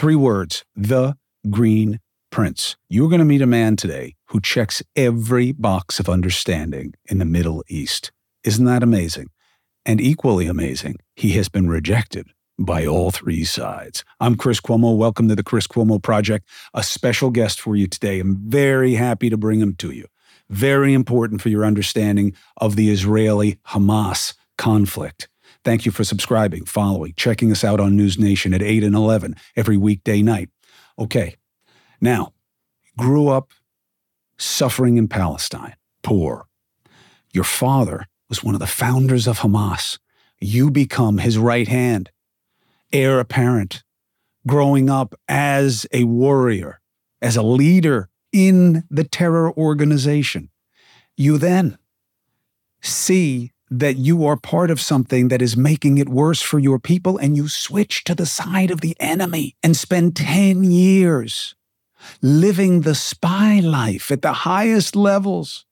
Three words The Green Prince. You're going to meet a man today who checks every box of understanding in the Middle East. Isn't that amazing? And equally amazing, he has been rejected by all three sides. I'm Chris Cuomo. Welcome to the Chris Cuomo Project. A special guest for you today. I'm very happy to bring him to you. Very important for your understanding of the Israeli Hamas conflict. Thank you for subscribing, following, checking us out on News Nation at 8 and 11 every weekday night. Okay, now, grew up suffering in Palestine, poor. Your father was one of the founders of Hamas. You become his right hand, heir apparent, growing up as a warrior, as a leader in the terror organization. You then see that you are part of something that is making it worse for your people, and you switch to the side of the enemy and spend 10 years living the spy life at the highest levels.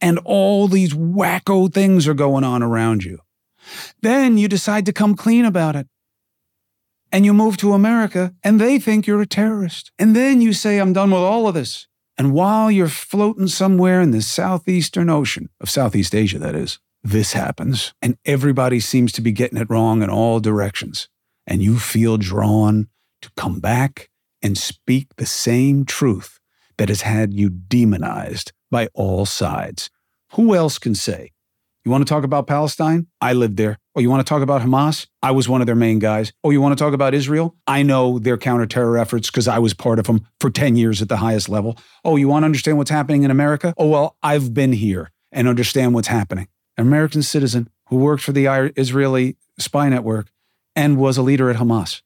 And all these wacko things are going on around you. Then you decide to come clean about it. And you move to America and they think you're a terrorist. And then you say, I'm done with all of this. And while you're floating somewhere in the Southeastern Ocean, of Southeast Asia, that is, this happens. And everybody seems to be getting it wrong in all directions. And you feel drawn to come back and speak the same truth that has had you demonized by all sides. Who else can say? You want to talk about Palestine? I lived there. Or you want to talk about Hamas? I was one of their main guys. Oh, you want to talk about Israel? I know their counterterror efforts because I was part of them for 10 years at the highest level. Oh, you want to understand what's happening in America? Oh, well, I've been here and understand what's happening. An American citizen who worked for the Israeli spy network and was a leader at Hamas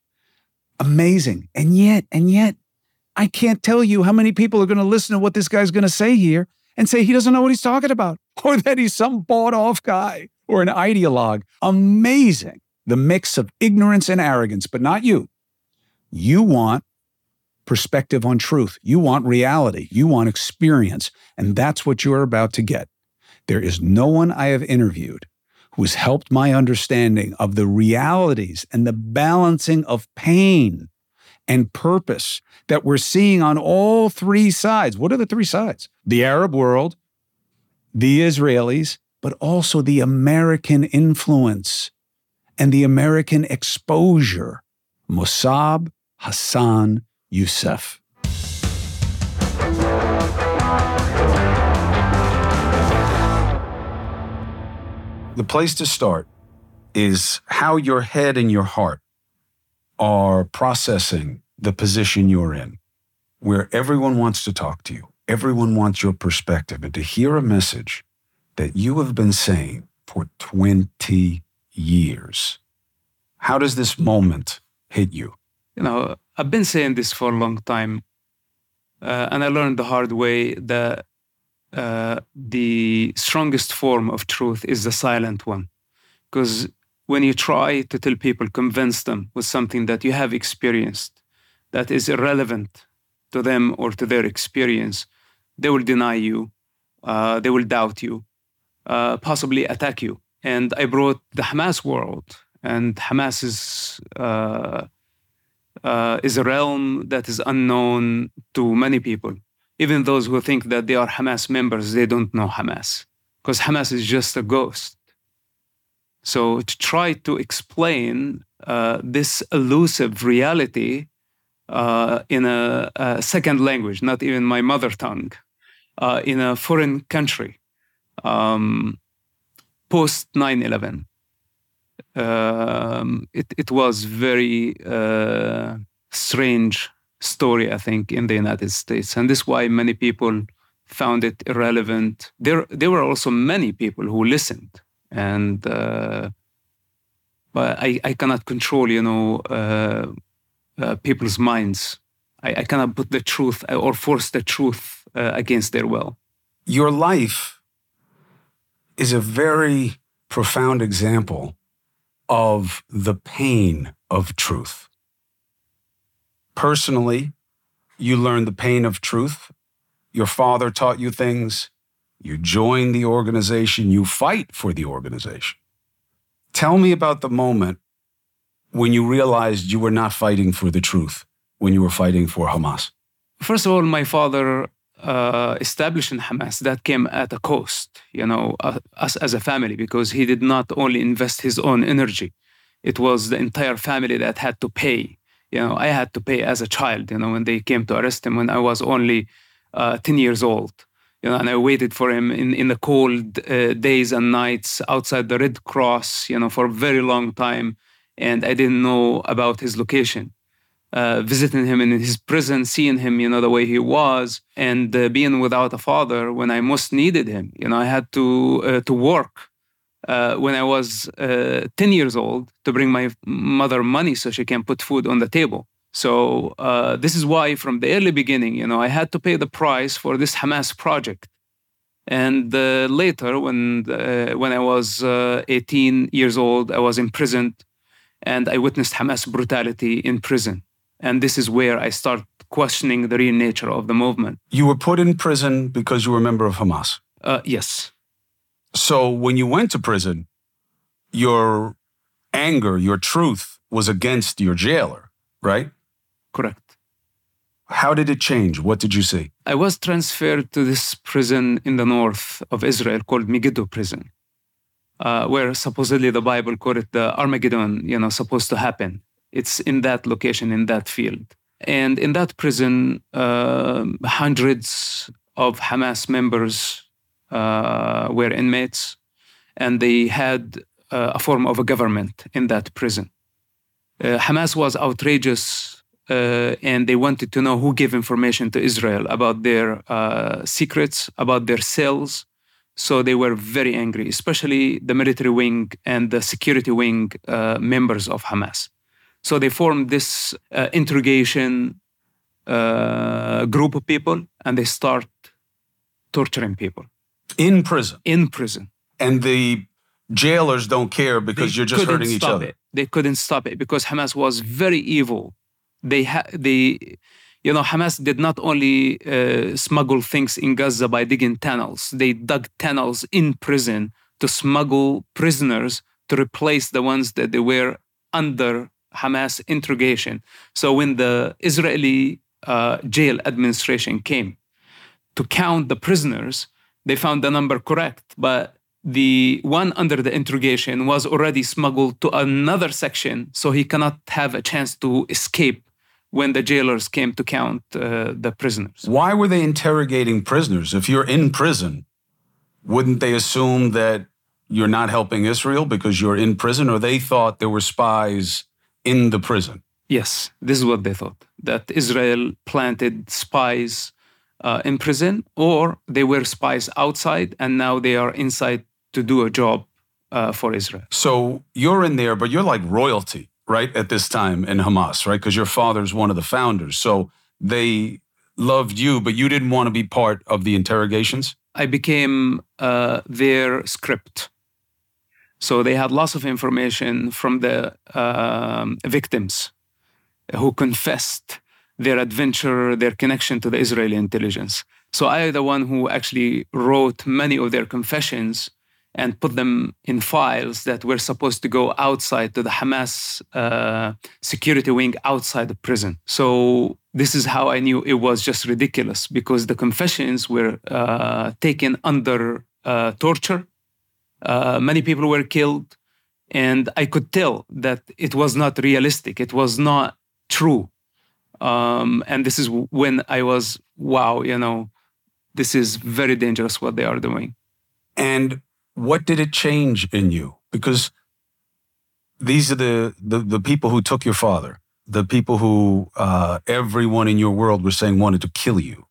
amazing. And yet, and yet, I can't tell you how many people are going to listen to what this guy's going to say here and say he doesn't know what he's talking about or that he's some bought off guy or an ideologue. Amazing. The mix of ignorance and arrogance, but not you. You want perspective on truth. You want reality. You want experience. And that's what you're about to get. There is no one I have interviewed who has helped my understanding of the realities and the balancing of pain and purpose that we're seeing on all three sides. What are the three sides? The Arab world, the Israelis, but also the American influence and the American exposure. Mosab Hassan Yousef. The place to start is how your head and your heart are processing the position you're in, where everyone wants to talk to you, everyone wants your perspective, and to hear a message that you have been saying for 20 years. How does this moment hit you? You know, I've been saying this for a long time, uh, and I learned the hard way that uh, the strongest form of truth is the silent one. Because when you try to tell people, convince them with something that you have experienced that is irrelevant to them or to their experience, they will deny you, uh, they will doubt you, uh, possibly attack you. And I brought the Hamas world, and Hamas is. Uh, uh is a realm that is unknown to many people even those who think that they are Hamas members, they don't know Hamas because Hamas is just a ghost. So to try to explain uh, this elusive reality uh, in a, a, second language, not even my mother tongue, uh, in a foreign country, um, post 9 11, um, it, it was very uh, strange story, I think, in the United States. And this is why many people found it irrelevant. There, there were also many people who listened. And, uh, but I, I cannot control, you know, uh, uh, people's minds. I, I, cannot put the truth or force the truth uh, against their will. Your life is a very profound example of the pain of truth Personally, you learned the pain of truth. Your father taught you things. You join the organization. You fight for the organization. Tell me about the moment when you realized you were not fighting for the truth. when you were fighting for Hamas? First of all, my father uh, establishing Hamas, that came at a cost, you know, uh, us as a family, because he did not only invest his own energy, it was the entire family that had to pay. You know, I had to pay as a child, you know, when they came to arrest him when I was only uh, 10 years old. You know, and I waited for him in, in the cold uh, days and nights outside the Red Cross, you know, for a very long time. And I didn't know about his location uh, visiting him in his prison, seeing him, you know, the way he was, and uh, being without a father when I most needed him. You know, I had to uh, to work uh, when I was uh, ten years old to bring my mother money so she can put food on the table. So uh, this is why, from the early beginning, you know, I had to pay the price for this Hamas project. And later, when when I was 18 years old, I was imprisoned, and I witnessed Hamas brutality in prison and this is where I start questioning the real nature of the movement. You were put in prison because you were a member of Hamas? Uh, yes. So when you went to prison, your anger, your truth was against your jailer, right? Correct. How did it change? What did you see? I was transferred to this prison in the north of Israel called Megiddo prison, uh, where supposedly the Bible called it the Armageddon, you know, supposed to happen. It's in that location, in that field. And in that prison, uh, hundreds of Hamas members uh, were inmates, and they had uh, a form of a government in that prison. Uh, Hamas was outrageous, uh, and they wanted to know who gave information to Israel about their uh, secrets, about their cells. So they were very angry, especially the military wing and the security wing members of Hamas. So they formed this uh, interrogation uh, group of people and they start torturing people. In prison? In prison. And the jailers don't care because they you're just hurting each other. It. They couldn't stop it because Hamas was very evil. They, ha- they you know, Hamas did not only uh, smuggle things in Gaza by digging tunnels, they dug tunnels in prison to smuggle prisoners to replace the ones that they were under Hamas interrogation. So when the Israeli uh, jail administration came to count the prisoners, they found the number correct, but the one under the interrogation was already smuggled to another section, so he cannot have a chance to escape when the jailers came to count uh, the prisoners. Why were they interrogating prisoners? If you're in prison, wouldn't they assume that you're not helping Israel because you're in prison, or they thought there were spies in the prison. Yes, this is what they thought that Israel planted spies uh, in prison, or they were spies outside and now they are inside to do a job uh, for Israel. So you're in there, but you're like royalty, right, at this time in Hamas, right? Because your father's one of the founders. So they loved you, but you didn't want to be part of the interrogations? I became uh, their script. So they had lots of information from the um, victims who confessed their adventure, their connection to the Israeli intelligence. So I the one who actually wrote many of their confessions and put them in files that were supposed to go outside to the Hamas uh, security wing outside the prison. So this is how I knew it was just ridiculous because the confessions were uh, taken under uh, torture uh, many people were killed. And I could tell that it was not realistic. It was not true. Um, and this is when I was, wow, you know, this is very dangerous what they are doing. And what did it change in you? Because these are the, the, the people who took your father, the people who uh, everyone in your world was saying wanted to kill you.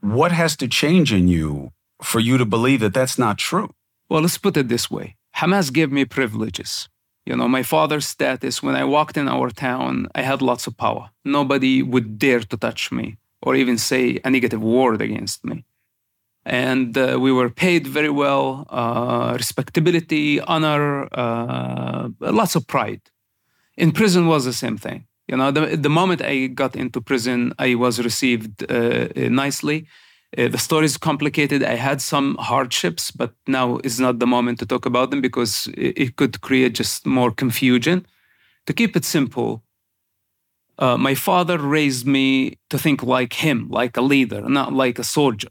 What has to change in you for you to believe that that's not true? Well, let's put it this way Hamas gave me privileges. You know, my father's status, when I walked in our town, I had lots of power. Nobody would dare to touch me or even say a negative word against me. And uh, we were paid very well, uh, respectability, honor, uh, lots of pride. In prison was the same thing. You know, the, the moment I got into prison, I was received uh, nicely. Uh, the story is complicated. I had some hardships, but now is not the moment to talk about them because it, it could create just more confusion. To keep it simple, uh, my father raised me to think like him, like a leader, not like a soldier.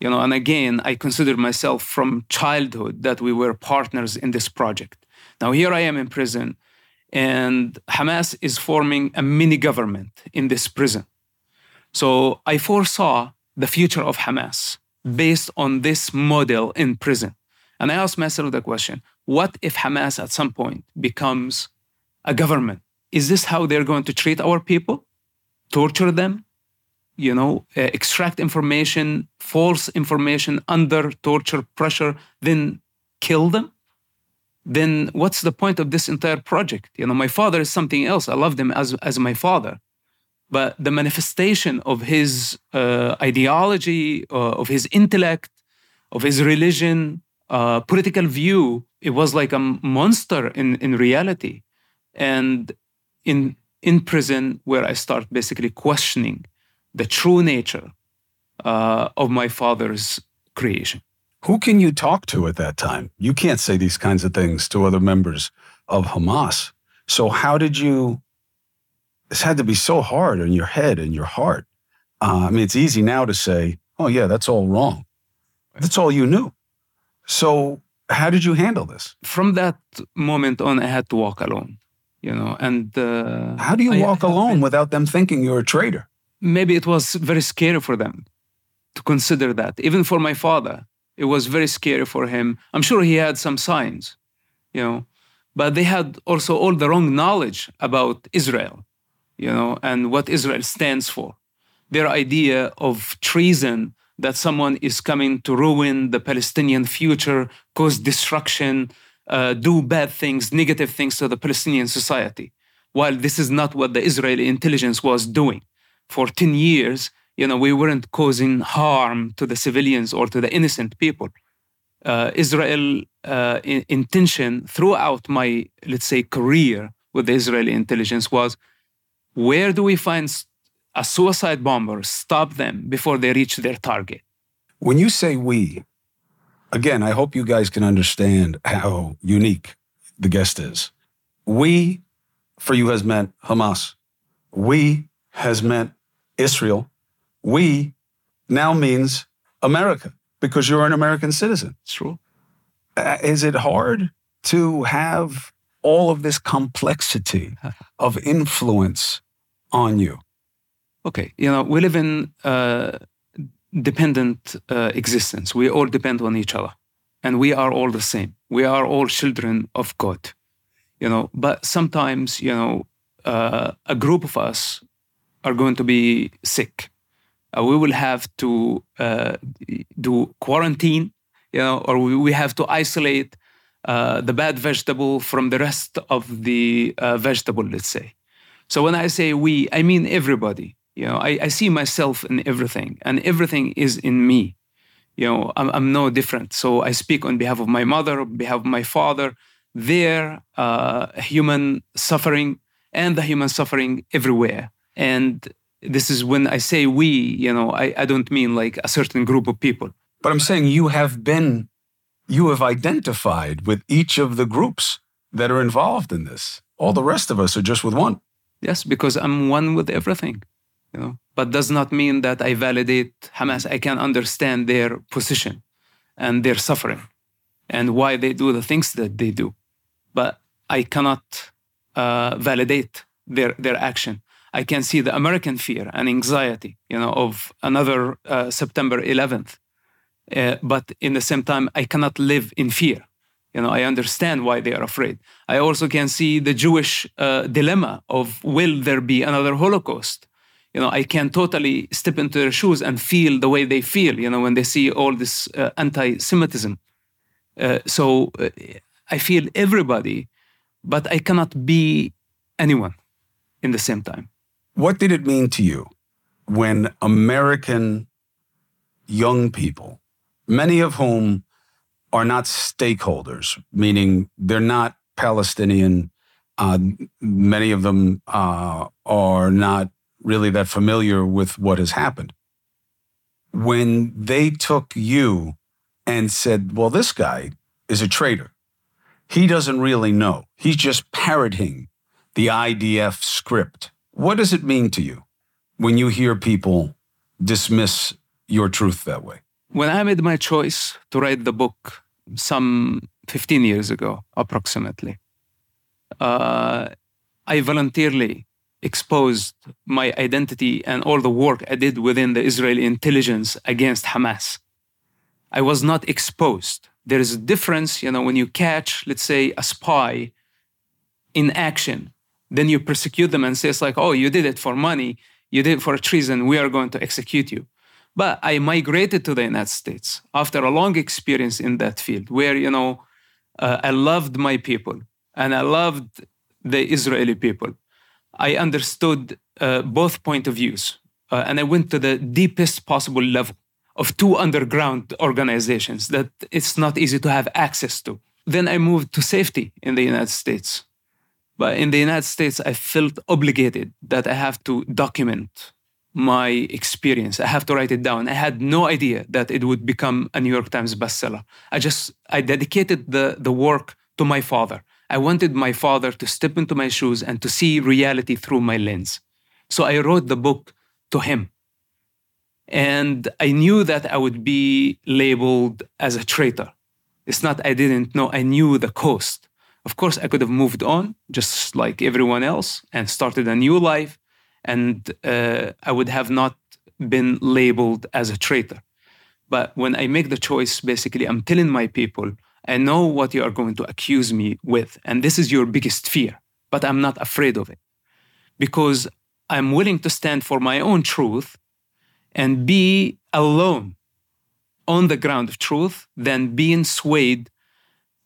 You know, and again, I consider myself from childhood that we were partners in this project. Now here I am in prison, and Hamas is forming a mini government in this prison. So I foresaw the future of Hamas based on this model in prison. And I asked myself the question what if Hamas at some point becomes a government? Is this how they're going to treat our people? Torture them? You know, uh, extract information, false information under torture, pressure, then kill them? Then what's the point of this entire project? You know, my father is something else. I loved him as, as my father. But the manifestation of his uh, ideology, uh, of his intellect, of his religion, uh, political view, it was like a monster in, in reality. And in, in prison, where I start basically questioning the true nature uh, of my father's creation. Who can you talk to at that time? You can't say these kinds of things to other members of Hamas. So, how did you? This had to be so hard in your head and your heart. Uh, I mean, it's easy now to say, oh, yeah, that's all wrong. That's all you knew. So, how did you handle this? From that moment on, I had to walk alone, you know. And uh, how do you walk I, alone been, without them thinking you're a traitor? Maybe it was very scary for them to consider that. Even for my father, it was very scary for him. I'm sure he had some signs, you know, but they had also all the wrong knowledge about Israel, you know, and what Israel stands for. Their idea of treason that someone is coming to ruin the Palestinian future, cause destruction, uh, do bad things, negative things to the Palestinian society. While this is not what the Israeli intelligence was doing. For 10 years, you know, we weren't causing harm to the civilians or to the innocent people. Uh, Israel uh, in, intention throughout my, let's say, career with the Israeli intelligence was where do we find a suicide bomber, stop them before they reach their target. When you say we, again, I hope you guys can understand how unique the guest is. We, for you, has meant Hamas. We has meant Israel. We now means America because you're an American citizen. It's true. Uh, is it hard to have all of this complexity of influence on you? okay, you know, we live in uh, dependent uh, existence. We all depend on each other, and we are all the same. We are all children of God, you know. But sometimes, you know, uh, a group of us are going to be sick. Uh, we will have to uh, do quarantine, you know, or we, we have to isolate the bad vegetable from the rest of the vegetable, let's say. So when I say we, I mean everybody you know, I, I see myself in everything, and everything is in me. You know, I'm, I'm no different. So I speak on behalf of my mother, on behalf of my father, their uh, human suffering, and the human suffering everywhere. And this is when I say we, you know, I, I don't mean like a certain group of people. But I'm saying you have been, you have identified with each of the groups that are involved in this. All the rest of us are just with one. Yes, because I'm one with everything you know. But does not mean that i validate hamas. I can understand their position and their suffering and why they do the things that they do. But i cannot uh, validate their their action. I can see the american fear and anxiety you know of another uh, september 11th uh, but in the same time i cannot live in fear you know i understand why they are afraid i also can see the jewish uh, dilemma of will there be another holocaust you know, I can totally step into their shoes and feel the way they feel, you know, when they see all this uh, anti-Semitism. Uh, so uh, I feel everybody, but I cannot be anyone in the same time. What did it mean to you when American young people, many of whom are not stakeholders, meaning they're not Palestinian, uh, many of them uh, are not really that familiar with what has happened. When they took you and said, well, this guy is a traitor, he doesn't really know. He's just parroting the IDF script. What does it mean to you when you hear people dismiss your truth that way? When I made my choice to write the book some 15 years ago, approximately, uh, I voluntarily exposed my identity and all the work I did within the Israeli intelligence against Hamas. I was not exposed. There is a difference, you know, when you catch, let's say, a spy in action, then you persecute them and say it's like, oh, you did it for money, you did it for treason, we are going to execute you. But I migrated to the United States after a long experience in that field where, you know, uh, I loved my people and I loved the Israeli people. I understood uh, both point of views uh, and I went to the deepest possible level of two underground organizations that it's not easy to have access to. Then I moved to safety in the United States. But in the United States, I felt obligated that I have to document my experience. I have to write it down. I had no idea that it would become a New York Times bestseller. I just I dedicated the the work to my father. I wanted my father to step into my shoes and to see reality through my lens. So I wrote the book to him. And I knew that I would be labeled as a traitor. It's not I didn't know, I knew the cost. Of course, I could have moved on just like everyone else and started a new life and uh, I would have not been labeled as a traitor. But when I make the choice, basically, I'm telling my people, I know what you are going to accuse me with, and this is your biggest fear, but I'm not afraid of it because I'm willing to stand for my own truth and be alone on the ground of truth than being swayed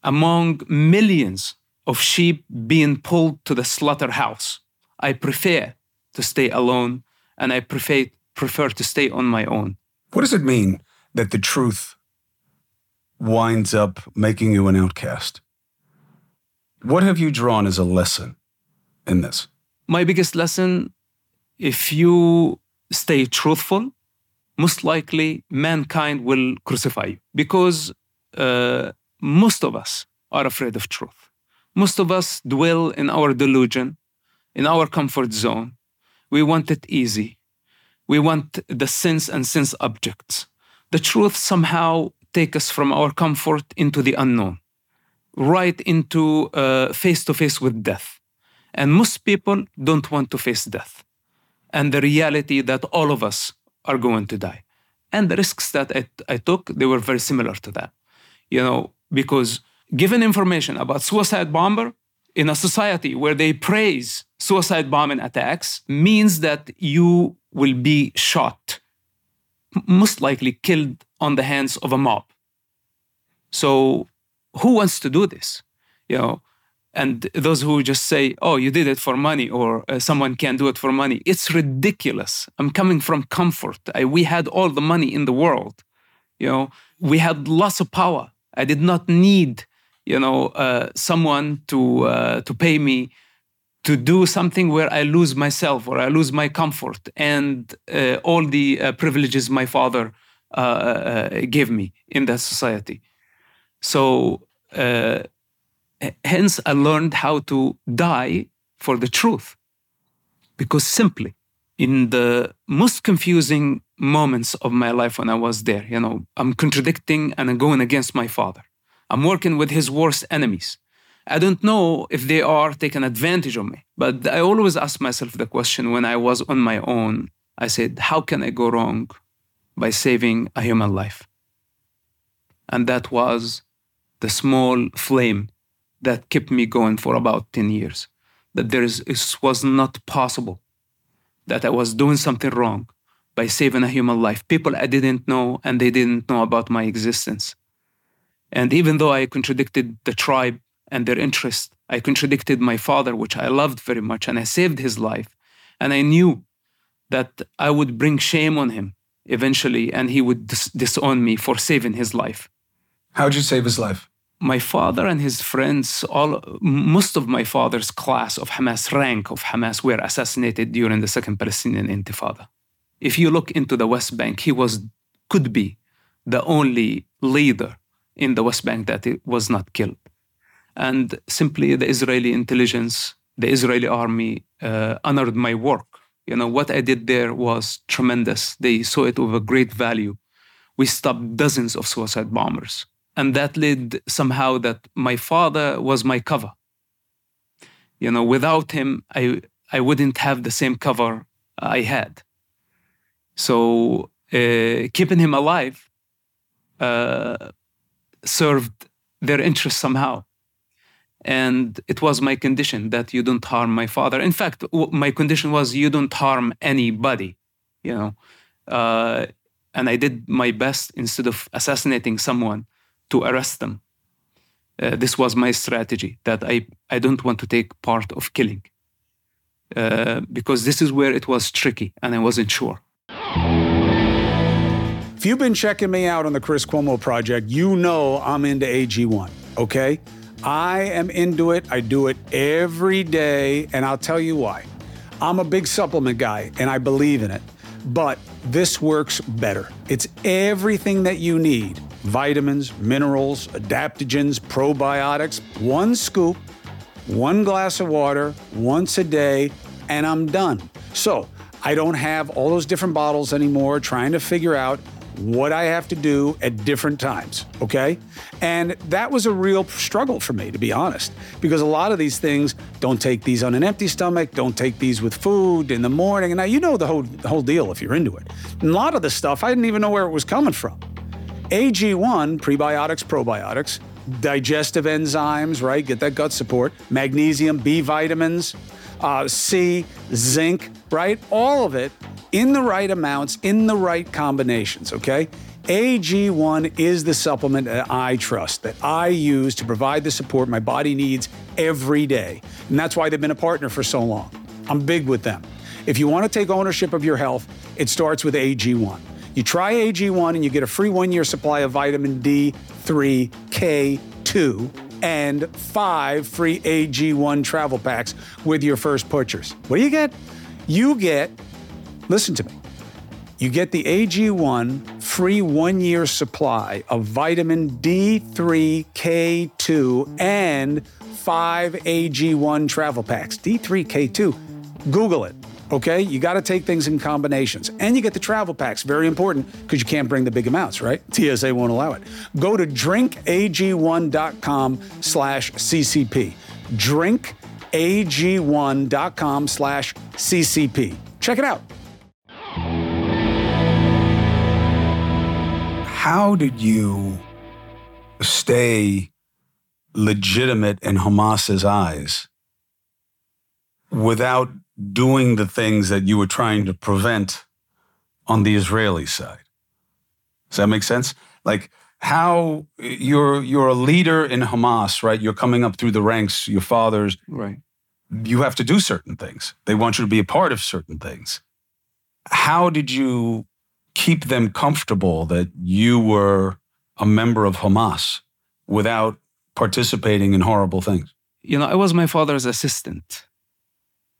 among millions of sheep being pulled to the slaughterhouse. I prefer to stay alone, and I prefer, prefer to stay on my own. What does it mean that the truth winds up making you an outcast? What have you drawn as a lesson in this? My biggest lesson if you stay truthful, most likely mankind will crucify you because uh, most of us are afraid of truth. Most of us dwell in our delusion, in our comfort zone, we want it easy. We want the sense and sense objects. The truth somehow take us from our comfort into the unknown, right into face to face with death. And most people don't want to face death and the reality that all of us are going to die. And the risks that I, I took, they were very similar to that. You know, because given information about suicide bomber in a society where they praise suicide bombing attacks means that you will be shot, most likely killed on the hands of a mob. So, who wants to do this? You know, and those who just say, "Oh, you did it for money," or uh, "Someone can do it for money," it's ridiculous. I'm coming from comfort. I, we had all the money in the world. You know, we had lots of power. I did not need, you know, uh, someone to uh, to pay me to do something where I lose myself or I lose my comfort and uh, all the uh, privileges my father uh, uh gave me in that society. So, hence, I learned how to die for the truth. Because simply, in the most confusing moments of my life when I was there, you know, I'm contradicting and I'm going against my father. I'm working with his worst enemies. I don't know if they are taking advantage of me, but I always ask myself the question when I was on my own. I said, How can I go wrong by saving a human life? And that was the small flame that kept me going for about 10 years. That there is, it was not possible that I was doing something wrong by saving a human life. People I didn't know and they didn't know about my existence. And even though I contradicted the tribe and their interest. I contradicted my father, which I loved very much, and I saved his life. And I knew that I would bring shame on him eventually, and he would dis- disown me for saving his life. How'd you save his life? My father and his friends, all most of my father's class of Hamas rank of Hamas were assassinated during the Second Palestinian Intifada. If you look into the West Bank, he was could be the only leader in the West Bank that it was not killed and simply the Israeli intelligence the Israeli army uh, honored my work. You know, what I did there was tremendous. They saw it of a great value. We stopped dozens of suicide bombers. And that led somehow that my father was my cover. You know, without him, I, I wouldn't have the same cover I had. So uh, keeping him alive uh, served their interest somehow. And it was my condition that you don't harm my father. In fact, my condition was you don't harm anybody, you know. Uh, and I did my best instead of assassinating someone to arrest them. Uh, this was my strategy that I, I don't want to take part of killing uh, because this is where it was tricky and I wasn't sure. If you've been checking me out on the Chris Cuomo project, you know I'm into AG1, okay? I am into it. I do it every day, and I'll tell you why. I'm a big supplement guy, and I believe in it. But this works better. It's everything that you need vitamins, minerals, adaptogens, probiotics, one scoop, one glass of water, once a day, and I'm done. So I don't have all those different bottles anymore trying to figure out what I have to do at different times, okay? And that was a real struggle for me, to be honest, because a lot of these things don't take these on an empty stomach, don't take these with food in the morning. And now you know the whole, the whole deal if you're into it. And a lot of the stuff, I didn't even know where it was coming from. AG1, prebiotics, probiotics, digestive enzymes, right? Get that gut support, magnesium, B vitamins, uh, C, zinc, right? All of it in the right amounts, in the right combinations, okay? AG1 is the supplement that I trust, that I use to provide the support my body needs every day. And that's why they've been a partner for so long. I'm big with them. If you want to take ownership of your health, it starts with AG1. You try AG1 and you get a free one year supply of vitamin D3, K2, and five free AG1 travel packs with your first purchase. What do you get? You get Listen to me. You get the AG1 free one year supply of vitamin D3, K2, and five AG1 travel packs. D3, K2. Google it. Okay, you got to take things in combinations. And you get the travel packs, very important because you can't bring the big amounts, right? TSA won't allow it. Go to drinkag1.com slash CCP. Drinkag1.com slash CCP. Check it out. How did you stay legitimate in Hamas's eyes without doing the things that you were trying to prevent on the Israeli side? Does that make sense? Like how you're you're a leader in Hamas, right? You're coming up through the ranks, your fathers. Right. You have to do certain things. They want you to be a part of certain things how did you keep them comfortable that you were a member of Hamas without participating in horrible things? You know, I was my father's assistant,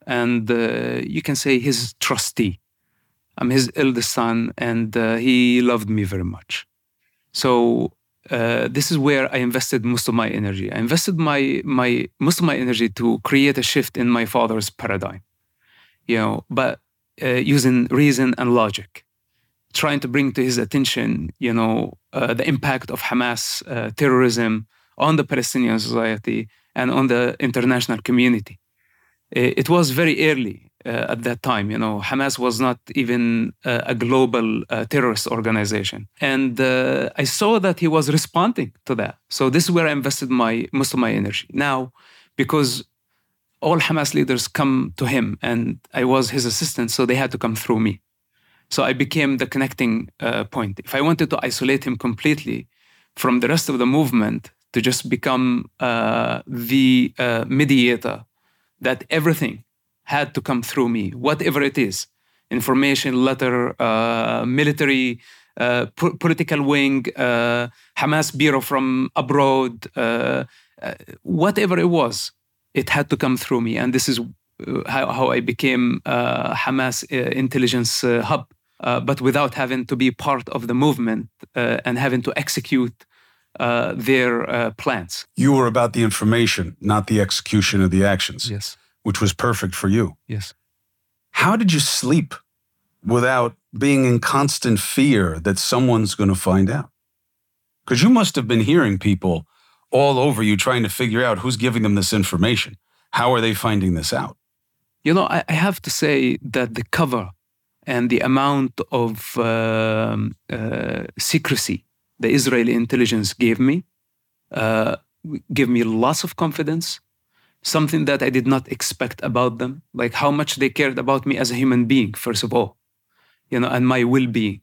and uh, you can say his trustee. I'm his eldest son, and uh, he loved me very much. So uh, this is where I invested most of my energy. I invested my my most of my energy to create a shift in my father's paradigm. You know, but uh, using reason and logic, trying to bring to his attention, you know, uh, the impact of Hamas uh, terrorism on the Palestinian society and on the international community. It was very early uh, at that time. You know, Hamas was not even uh, a global uh, terrorist organization, and I saw that he was responding to that. So this is where I invested my most of my energy. Now, because all Hamas leaders come to him, and I was his assistant, so they had to come through me. So I became the connecting uh, point. If I wanted to isolate him completely from the rest of the movement, to just become uh, the uh, mediator, that everything had to come through me, whatever it is information, letter, uh, military, uh, po- political wing, uh, Hamas bureau from abroad, whatever it was it had to come through me. And this is how, how I became uh, Hamas uh, intelligence uh, hub, uh, but without having to be part of the movement uh, and having to execute their plans. You were about the information, not the execution of the actions. Yes. which was perfect for you. Yes. How did you sleep without being in constant fear that someone's going to find out? Because you must have been hearing people all over you trying to figure out who's giving them this information. How are they finding this out? You know, I, I have to say that the cover and the amount of um, uh, secrecy the Israeli intelligence gave me uh, gave me lots of confidence, something that I did not expect about them, like how much they cared about me as a human being, first of all, you know, and my well-being,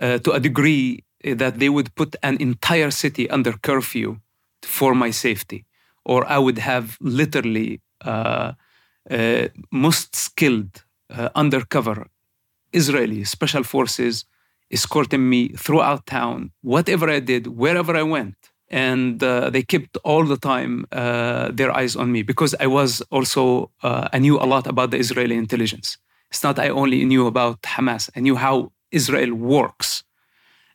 uh, to a degree that they would put an entire city under curfew for my safety, or I would have literally uh, uh, most skilled uh, undercover Israeli special forces escorting me throughout town, whatever I did, wherever I went. And uh, they kept all the time uh, their eyes on me because I was also, uh, I knew a lot about the Israeli intelligence. It's not I only knew about Hamas, I knew how Israel works.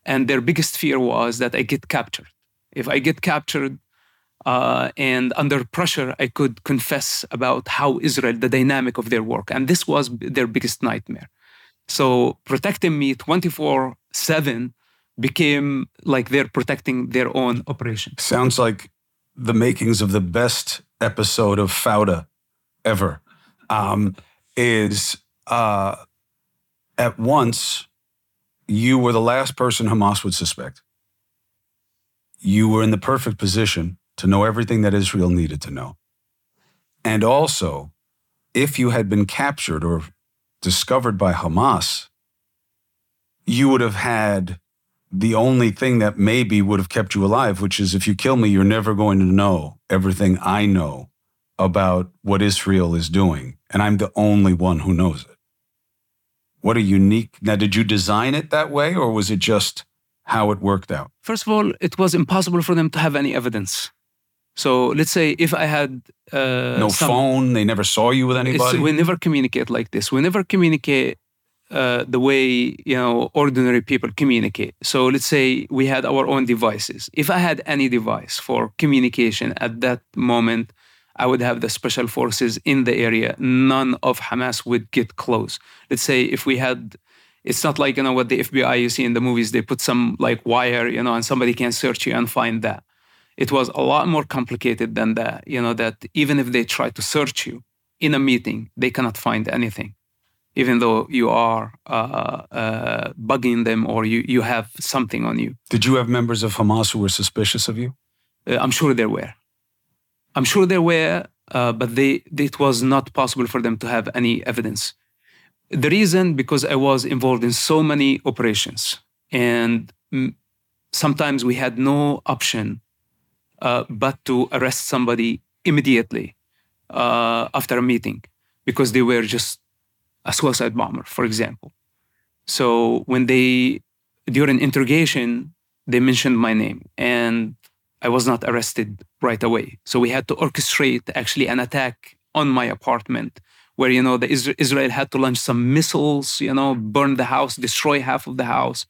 And their biggest fear was that I get captured. If I get captured, uh, and under pressure, I could confess about how Israel, the dynamic of their work. And this was their biggest nightmare. So protecting me 24 7 became like they're protecting their own operation. Sounds like the makings of the best episode of Fauda ever. Um, is uh, at once you were the last person Hamas would suspect. You were in the perfect position to know everything that Israel needed to know. And also, if you had been captured or discovered by Hamas, you would have had the only thing that maybe would have kept you alive, which is if you kill me, you're never going to know everything I know about what Israel is doing. And I'm the only one who knows it. What a unique. Now, did you design it that way or was it just how it worked out? First of all, it was impossible for them to have any evidence. So let's say if I had uh, no some, phone, they never saw you with anybody. We never communicate like this. We never communicate uh, the way you know ordinary people communicate. So let's say we had our own devices. If I had any device for communication at that moment, I would have the special forces in the area. None of Hamas would get close. Let's say if we had. It's not like you know what the FBI you see in the movies. They put some like wire, you know, and somebody can search you and find that it was a lot more complicated than that. You know, that even if they try to search you in a meeting, they cannot find anything, even though you are uh, uh, bugging them or you, you have something on you. Did you have members of Hamas who were suspicious of you? Uh, I'm sure there were. I'm sure there were, uh, but they, it was not possible for them to have any evidence. The reason, because I was involved in so many operations, and sometimes we had no option uh, but to arrest somebody immediately uh, after a meeting because they were just a suicide bomber, for example. So when they, during interrogation, they mentioned my name and I was not arrested right away. So we had to orchestrate actually an attack on my apartment where, you know, the Israel had to launch some missiles, you know, burn the house, destroy half of the house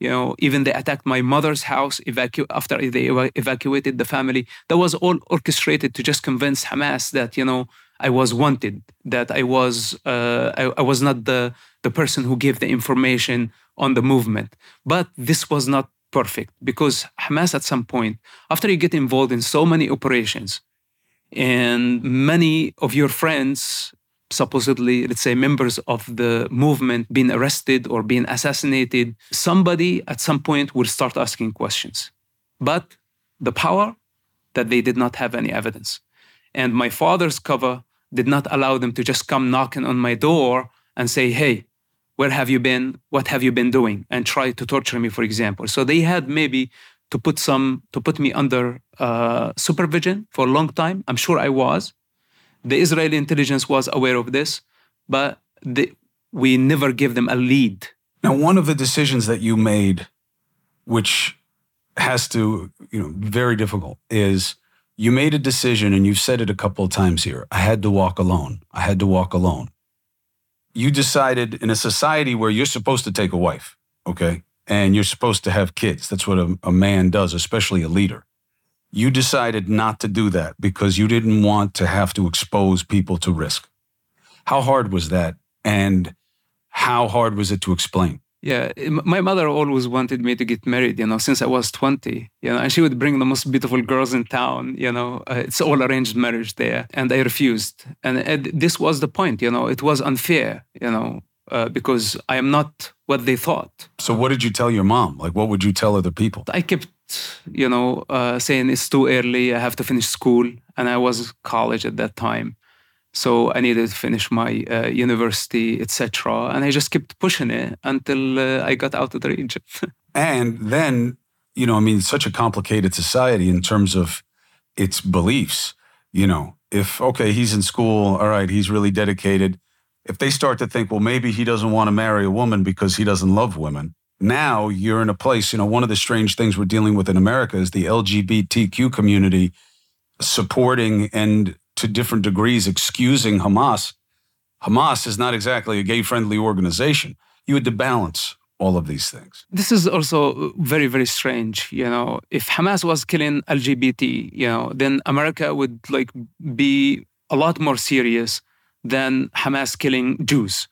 you know even they attacked my mother's house evacu- after they ev- evacuated the family. That was all orchestrated to just convince hamas that you know i was wanted that i was uh, I, I was not the the person who gave the information on the movement. But this was not perfect because hamas at some point after you get involved in so many operations and many of your friends supposedly, let's say, members of the movement being arrested or being assassinated, somebody at some point will start asking questions. But the power that they did not have any evidence. And my father's cover did not allow them to just come knocking on my door and say, hey, where have you been? What have you been doing? And try to torture me, for example. So they had maybe to put some to put me under uh, supervision for a long time. I'm sure I was, the Israeli intelligence was aware of this, but the, we never give them a lead. Now, one of the decisions that you made, which has to, you know, very difficult, is you made a decision, and you've said it a couple of times here. I had to walk alone. I had to walk alone. You decided in a society where you're supposed to take a wife, okay, and you're supposed to have kids. That's what a, a man does, especially a leader. You decided not to do that because you didn't want to have to expose people to risk. How hard was that? And how hard was it to explain? Yeah, my mother always wanted me to get married, you know, since I was 20, you know, and she would bring the most beautiful girls in town, you know, uh, it's all arranged marriage there. And I refused. And uh, this was the point, you know, it was unfair, you know, uh, because I am not what they thought. So, what did you tell your mom? Like, what would you tell other people? I kept, you know, uh, saying it's too early, I have to finish school. And I was college at that time. So I needed to finish my uh, university, etc. And I just kept pushing it until uh, I got out of the region. and then, you know, I mean, such a complicated society in terms of its beliefs. You know, if, okay, he's in school, all right, he's really dedicated. If they start to think, well, maybe he doesn't want to marry a woman because he doesn't love women, now you're in a place, you know, one of the strange things we're dealing with in America is the LGBTQ community supporting and to different degrees excusing Hamas, Hamas is not exactly a gay friendly organization. You had to balance all of these things. This is also very, very strange. You know, if Hamas was killing LGBT, you know, then America would like be a lot more serious than Hamas killing Jews.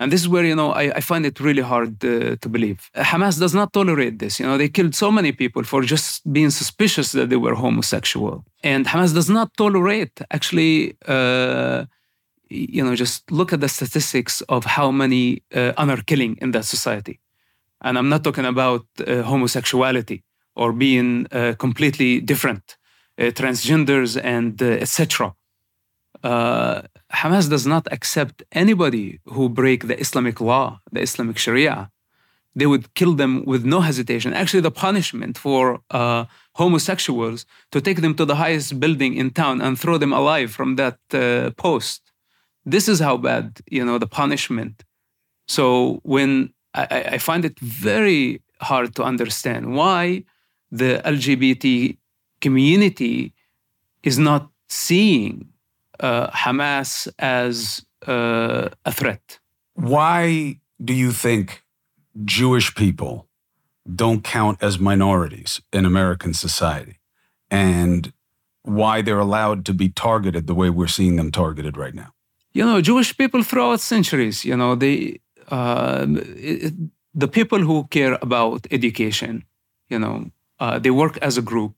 And this is where, you know, I, I find it really hard uh, to believe. Hamas does not tolerate this. You know, they killed so many people for just being suspicious that they were homosexual. And Hamas does not tolerate, actually, uh, you know, just look at the statistics of how many uh, honor killing in that society. And I'm not talking about uh, homosexuality or being uh, completely different, uh, transgenders and etc. Uh, Hamas does not accept anybody who break the Islamic law, the Islamic Sharia. They would kill them with no hesitation. Actually, the punishment for uh, homosexuals to take them to the highest building in town and throw them alive from that uh, post. This is how bad, you know, the punishment. So when I, I find it very hard to understand why the LGBT community is not seeing uh, Hamas as uh, a threat. Why do you think Jewish people don't count as minorities in American society? And why they're allowed to be targeted the way we're seeing them targeted right now? You know, Jewish people throughout centuries, you know, they, uh, it, the people who care about education, you know, uh, they work as a group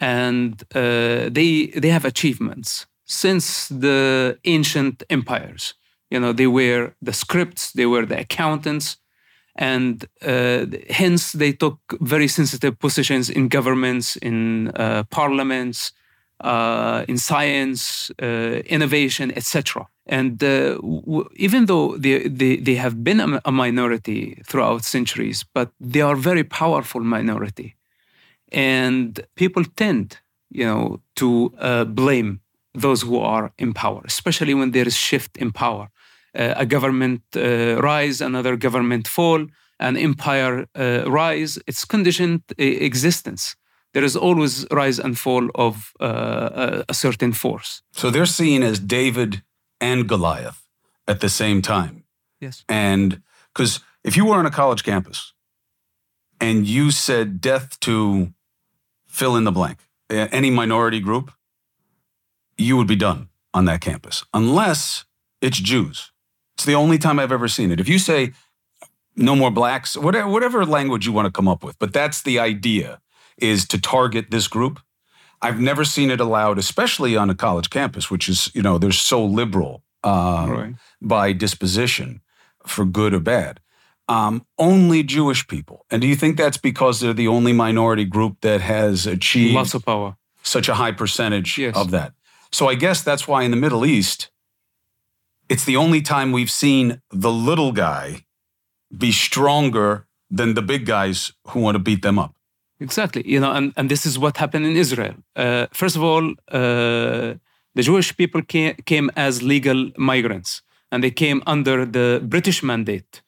and uh, they, they have achievements since the ancient empires. You know, they were the scripts, they were the accountants, and uh, hence they took very sensitive positions in governments, in uh, parliaments, uh, in science, uh, innovation, etc. And uh, w- even though they, they, they have been a, a minority throughout centuries, but they are very powerful minority. And people tend, you know, to uh, blame those who are in power, especially when there is shift in power. Uh, a government uh, rise, another government fall, an empire uh, rise. It's conditioned existence. There is always rise and fall of uh, a, a certain force. So they're seen as David and Goliath at the same time. Yes. And because if you were on a college campus and you said death to fill in the blank, any minority group, you would be done on that campus, unless it's Jews. It's the only time I've ever seen it. If you say no more blacks, whatever, whatever language you want to come up with, but that's the idea is to target this group. I've never seen it allowed, especially on a college campus, which is, you know, they're so liberal uh, right. by disposition for good or bad. Um, only Jewish people. And do you think that's because they're the only minority group that has achieved lots of power, such a high percentage yes. of that? So I guess that's why in the Middle East, it's the only time we've seen the little guy be stronger than the big guys who want to beat them up. Exactly. You know, and, and this is what happened in Israel. Uh, first of all, uh, the Jewish people came, came, as legal migrants and they came under the British mandate.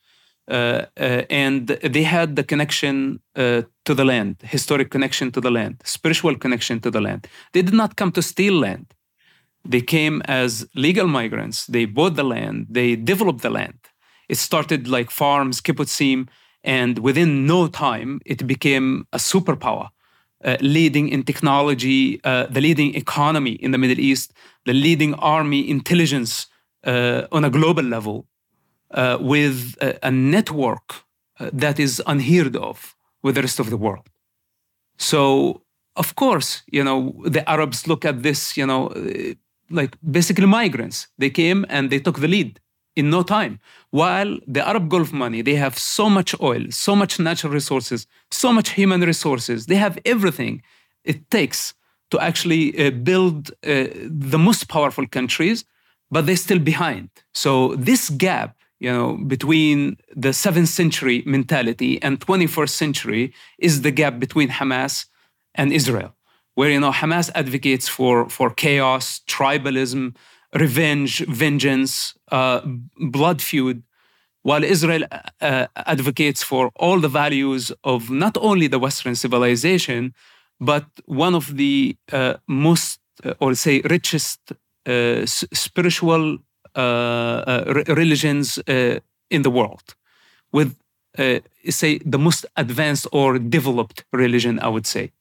Uh, uh and they had the connection uh, to the land, historic connection to the land, spiritual connection to the land. They did not come to steal land. They came as legal migrants. They bought the land. They developed the land. It started like farms, kibbutzim, and within no time, it became a superpower. uh, leading in technology, uh, the leading economy in the Middle East, the leading army intelligence uh, on a global level, uh, with a, a network uh, that is unheard of with the rest of the world. So, of course, you know, the Arabs look at this, you know, like basically migrants. They came and they took the lead in no time. While the Arab Gulf money, they have so much oil, so much natural resources, so much human resources. They have everything it takes to actually uh, build uh, the most powerful countries, but they're still behind. So this gap, you know, between the 7th century mentality and 21st century is the gap between Hamas and Israel, where you know Hamas advocates for for chaos, tribalism, revenge, vengeance, uh, blood feud, while Israel uh, advocates for all the values of not only the Western civilization, but one of the uh, most, uh, or say, richest uh, spiritual uh, religions in the world, with, say, the most advanced or developed religion, I would say.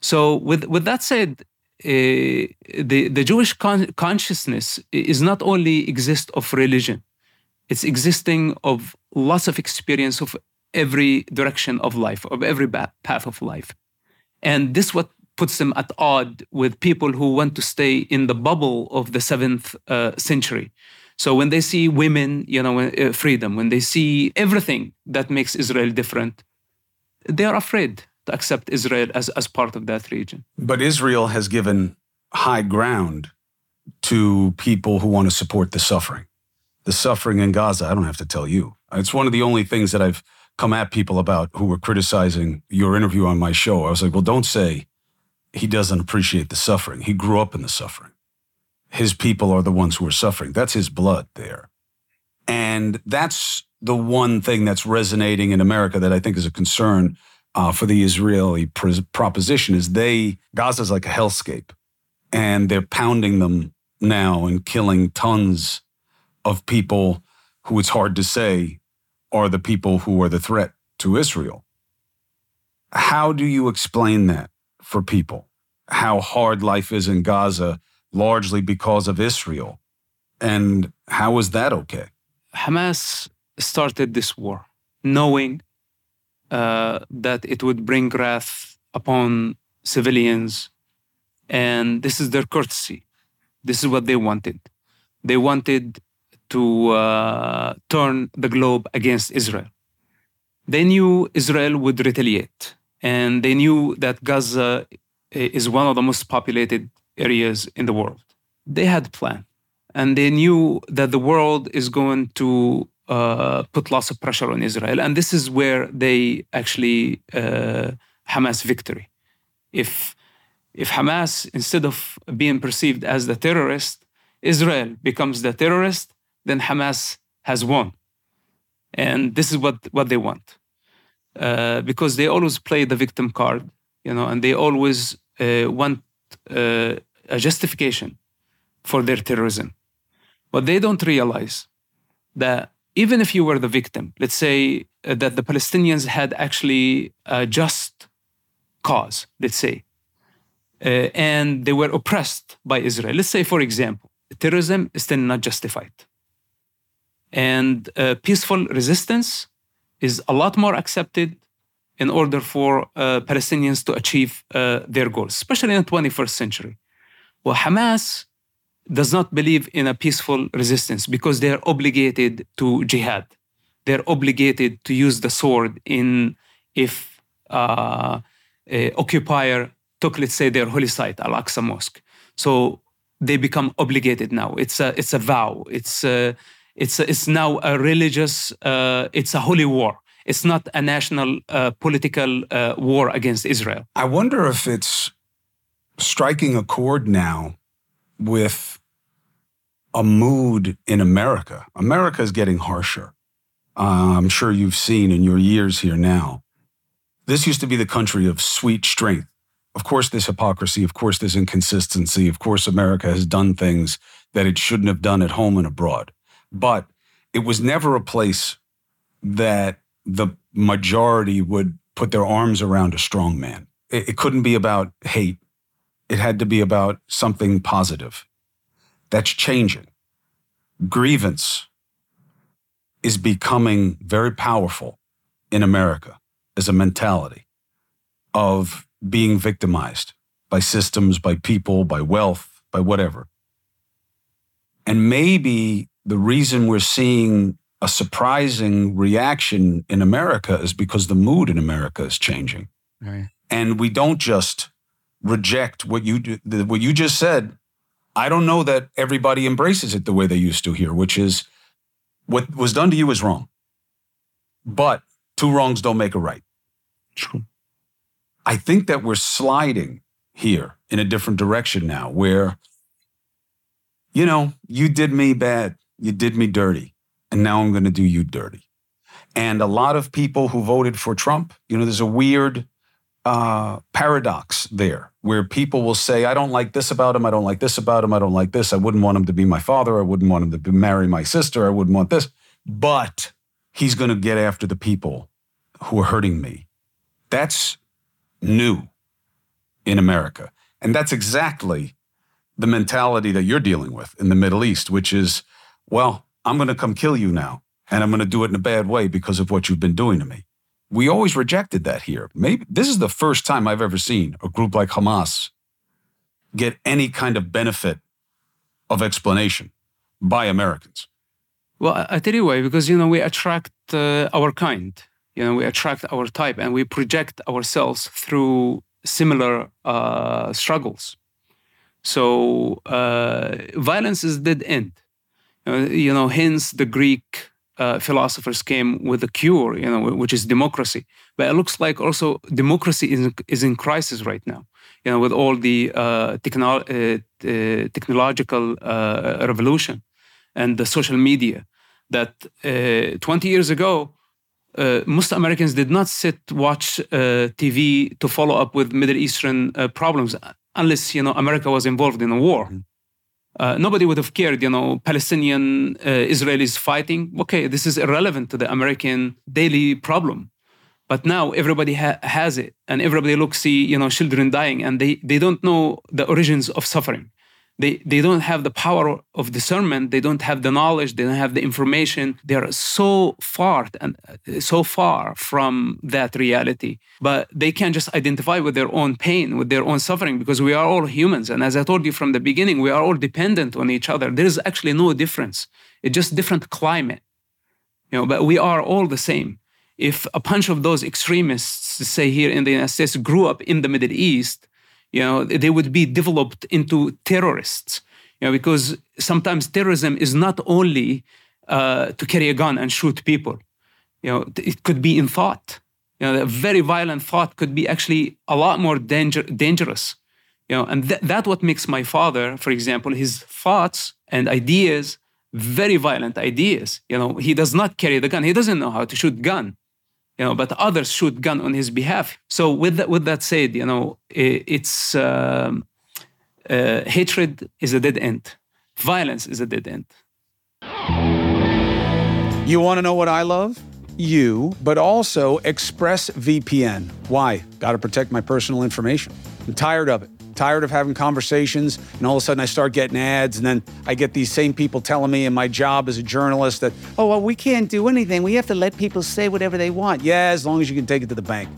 So, with, with that said, uh, the, the Jewish con- consciousness is not only exist of religion, it's existing of lots of experience of every direction of life, of every path of life. And this what puts them at odd with people who want to stay in the bubble of the seventh uh, century. So when they see women, you know, uh, freedom, when they see everything that makes Israel different, they are afraid to accept Israel as, as part of that region. But Israel has given high ground to people who want to support the suffering. The suffering in Gaza, I don't have to tell you. It's one of the only things that I've come at people about who were criticizing your interview on my show. I was like, well, don't say he doesn't appreciate the suffering. He grew up in the suffering. His people are the ones who are suffering. That's his blood there. And that's the one thing that's resonating in America that I think is a concern uh, for the Israeli pr- proposition is they Gaza's like a hellscape, and they're pounding them now and killing tons of people who it's hard to say are the people who are the threat to Israel. How do you explain that for people? How hard life is in Gaza, largely because of Israel, and how is that okay? Hamas started this war knowing uh, that it would bring wrath upon civilians. And this is their courtesy. This is what they wanted. They wanted to uh, turn the globe against Israel. They knew Israel would retaliate, and they knew that Gaza is one of the most populated areas in the world. They had a plan, and they knew that the world is going to uh, put lots of pressure on Israel. And this is where they actually uh, Hamas victory. If if Hamas, instead of being perceived as the terrorist, Israel becomes the terrorist, then Hamas has won. And this is what, what they want. Uh, because they always play the victim card, you know, and they always uh, want uh, a justification for their terrorism. But they don't realize that even if you were the victim, let's say uh, that the Palestinians had actually a just cause, let's say, uh, and they were oppressed by Israel. Let's say, for example, terrorism is still not justified. And uh, peaceful resistance is a lot more accepted in order for uh, Palestinians to achieve uh, their goals, especially in the 21st century. Well, Hamas does not believe in a peaceful resistance because they're obligated to jihad. They're obligated to use the sword in if uh, occupier took, let's say, their holy site, Al Aqsa Mosque. So they become obligated now. It's a it's a vow. It's a, it's a, it's now a religious. Uh, it's a holy war. It's not a national uh, political uh, war against Israel. I wonder if it's striking a chord now with a mood in America. America is getting harsher. Uh, I'm sure you've seen in your years here now. This used to be the country of sweet strength. Of course, there's hypocrisy. Of course, there's inconsistency. Of course, America has done things that it shouldn't have done at home and abroad. But it was never a place that the majority would put their arms around a strong man. it, it couldn't be about hate. It had to be about something positive. That's changing. Grievance is becoming very powerful in America as a mentality of being victimized by systems, by people, by wealth, by whatever. And maybe the reason we're seeing a surprising reaction in America is because the mood in America is changing. Right. And we don't just reject what you what you just said. I don't know that everybody embraces it the way they used to here, which is what was done to you is wrong. But two wrongs don't make a right. True. I think that we're sliding here in a different direction now where, you know, you did me bad, you did me dirty, and now I'm going to do you dirty. And a lot of people who voted for Trump, you know, there's a weird uh, paradox there where people will say, I don't like this about him. I don't like this about him. I don't like this. I wouldn't want him to be my father. I wouldn't want him to marry my sister. I wouldn't want this. But he's going to get after the people who are hurting me. That's new in America. And that's exactly the mentality that you're dealing with in the Middle East, which is, well, I'm going to come kill you now. And I'm going to do it in a bad way because of what you've been doing to me. We always rejected that here. Maybe this is the first time I've ever seen a group like Hamas get any kind of benefit of explanation by Americans. Well, I tell you why, because you know we attract uh, our kind. You know, we attract our type, and we project ourselves through similar uh, struggles. So uh, violence is dead end. Uh, you know, hence the Greek uh, philosophers came with a cure, you know, which is democracy. But it looks like also democracy is, is in crisis right now. You know, with all the uh, techno- uh, technological uh, revolution and the social media, that uh, 20 years ago, uh, most Americans did not sit watch TV to follow up with Middle Eastern problems unless you know America was involved in a war. Mm-hmm. Uh, nobody would have cared, you know, Palestinian uh, Israelis fighting. Okay, this is irrelevant to the American daily problem. But now everybody ha- has it, and everybody looks see, you know, children dying, and they they don't know the origins of suffering they they don't have the power of discernment. They don't have the knowledge. They don't have the information. They are so far and uh, so far from that reality. But they can just identify with their own pain with their own suffering because we are all humans. And as i told you from the beginning we are all dependent on each other. There is actually no difference. It's just different climate. You know but we are all the same. If a bunch of those extremists say here in the united states grew up in the middle east you know they would be developed into terrorists you know because sometimes terrorism is not only uh, to carry a gun and shoot people. You know it could be in thought. You know a very violent thought could be actually a lot more danger, dangerous. You know and th- that what makes my father for example his thoughts and ideas very violent ideas. You know he does not carry the gun. He doesn't know how to shoot gun you know, but others shoot gun on his behalf. So with that, with that said, you know, it's um, uh, hatred is a dead end. Violence is a dead end. You want to know what I love? You, but also ExpressVPN. Why? Got to protect my personal information. I'm tired of it tired of having conversations, and all of a sudden I start getting ads, and then I get these same people telling me in my job as a journalist that, oh, well, we can't do anything. We have to let people say whatever they want. Yeah, as long as you can take it to the bank.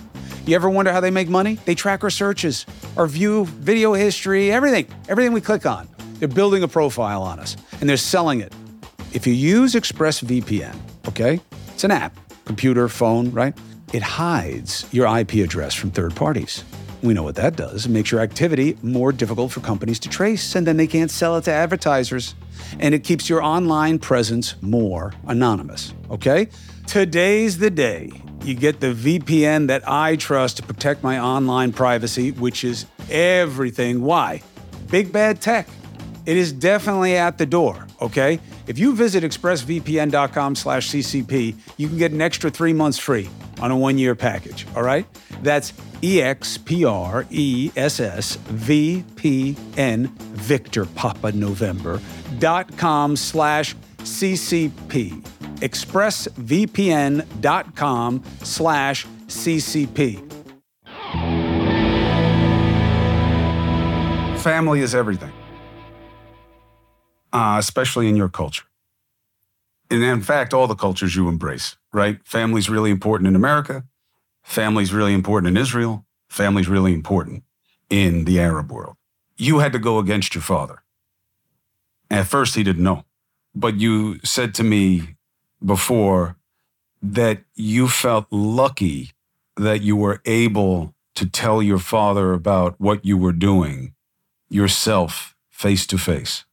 You ever wonder how they make money? They track our searches, our view, video history, everything, everything we click on. They're building a profile on us, and they're selling it. If you use ExpressVPN, okay, it's an app, computer, phone, right? It hides your IP address from third parties. We know what that does. It makes your activity more difficult for companies to trace, and then they can't sell it to advertisers. And it keeps your online presence more anonymous. Okay? Today's the day you get the VPN that I trust to protect my online privacy, which is everything. Why? Big bad tech. It is definitely at the door, okay? If you visit expressvpn.com slash CCP, you can get an extra three months free on a one-year package, all right? That's E-X-P-R-E-S-S-V-P-N, Victor Papa November, dot com slash CCP. ExpressVPN.com slash CCP. family is everything, uh, especially in your culture. And in fact, all the cultures you embrace, right? Family's really important in America. Family's really important in Israel. Family's really important in the Arab world. You had to go against your father. At first, he didn't know. But you said to me before that you felt lucky that you were able to tell your father about what you were doing yourself face to face.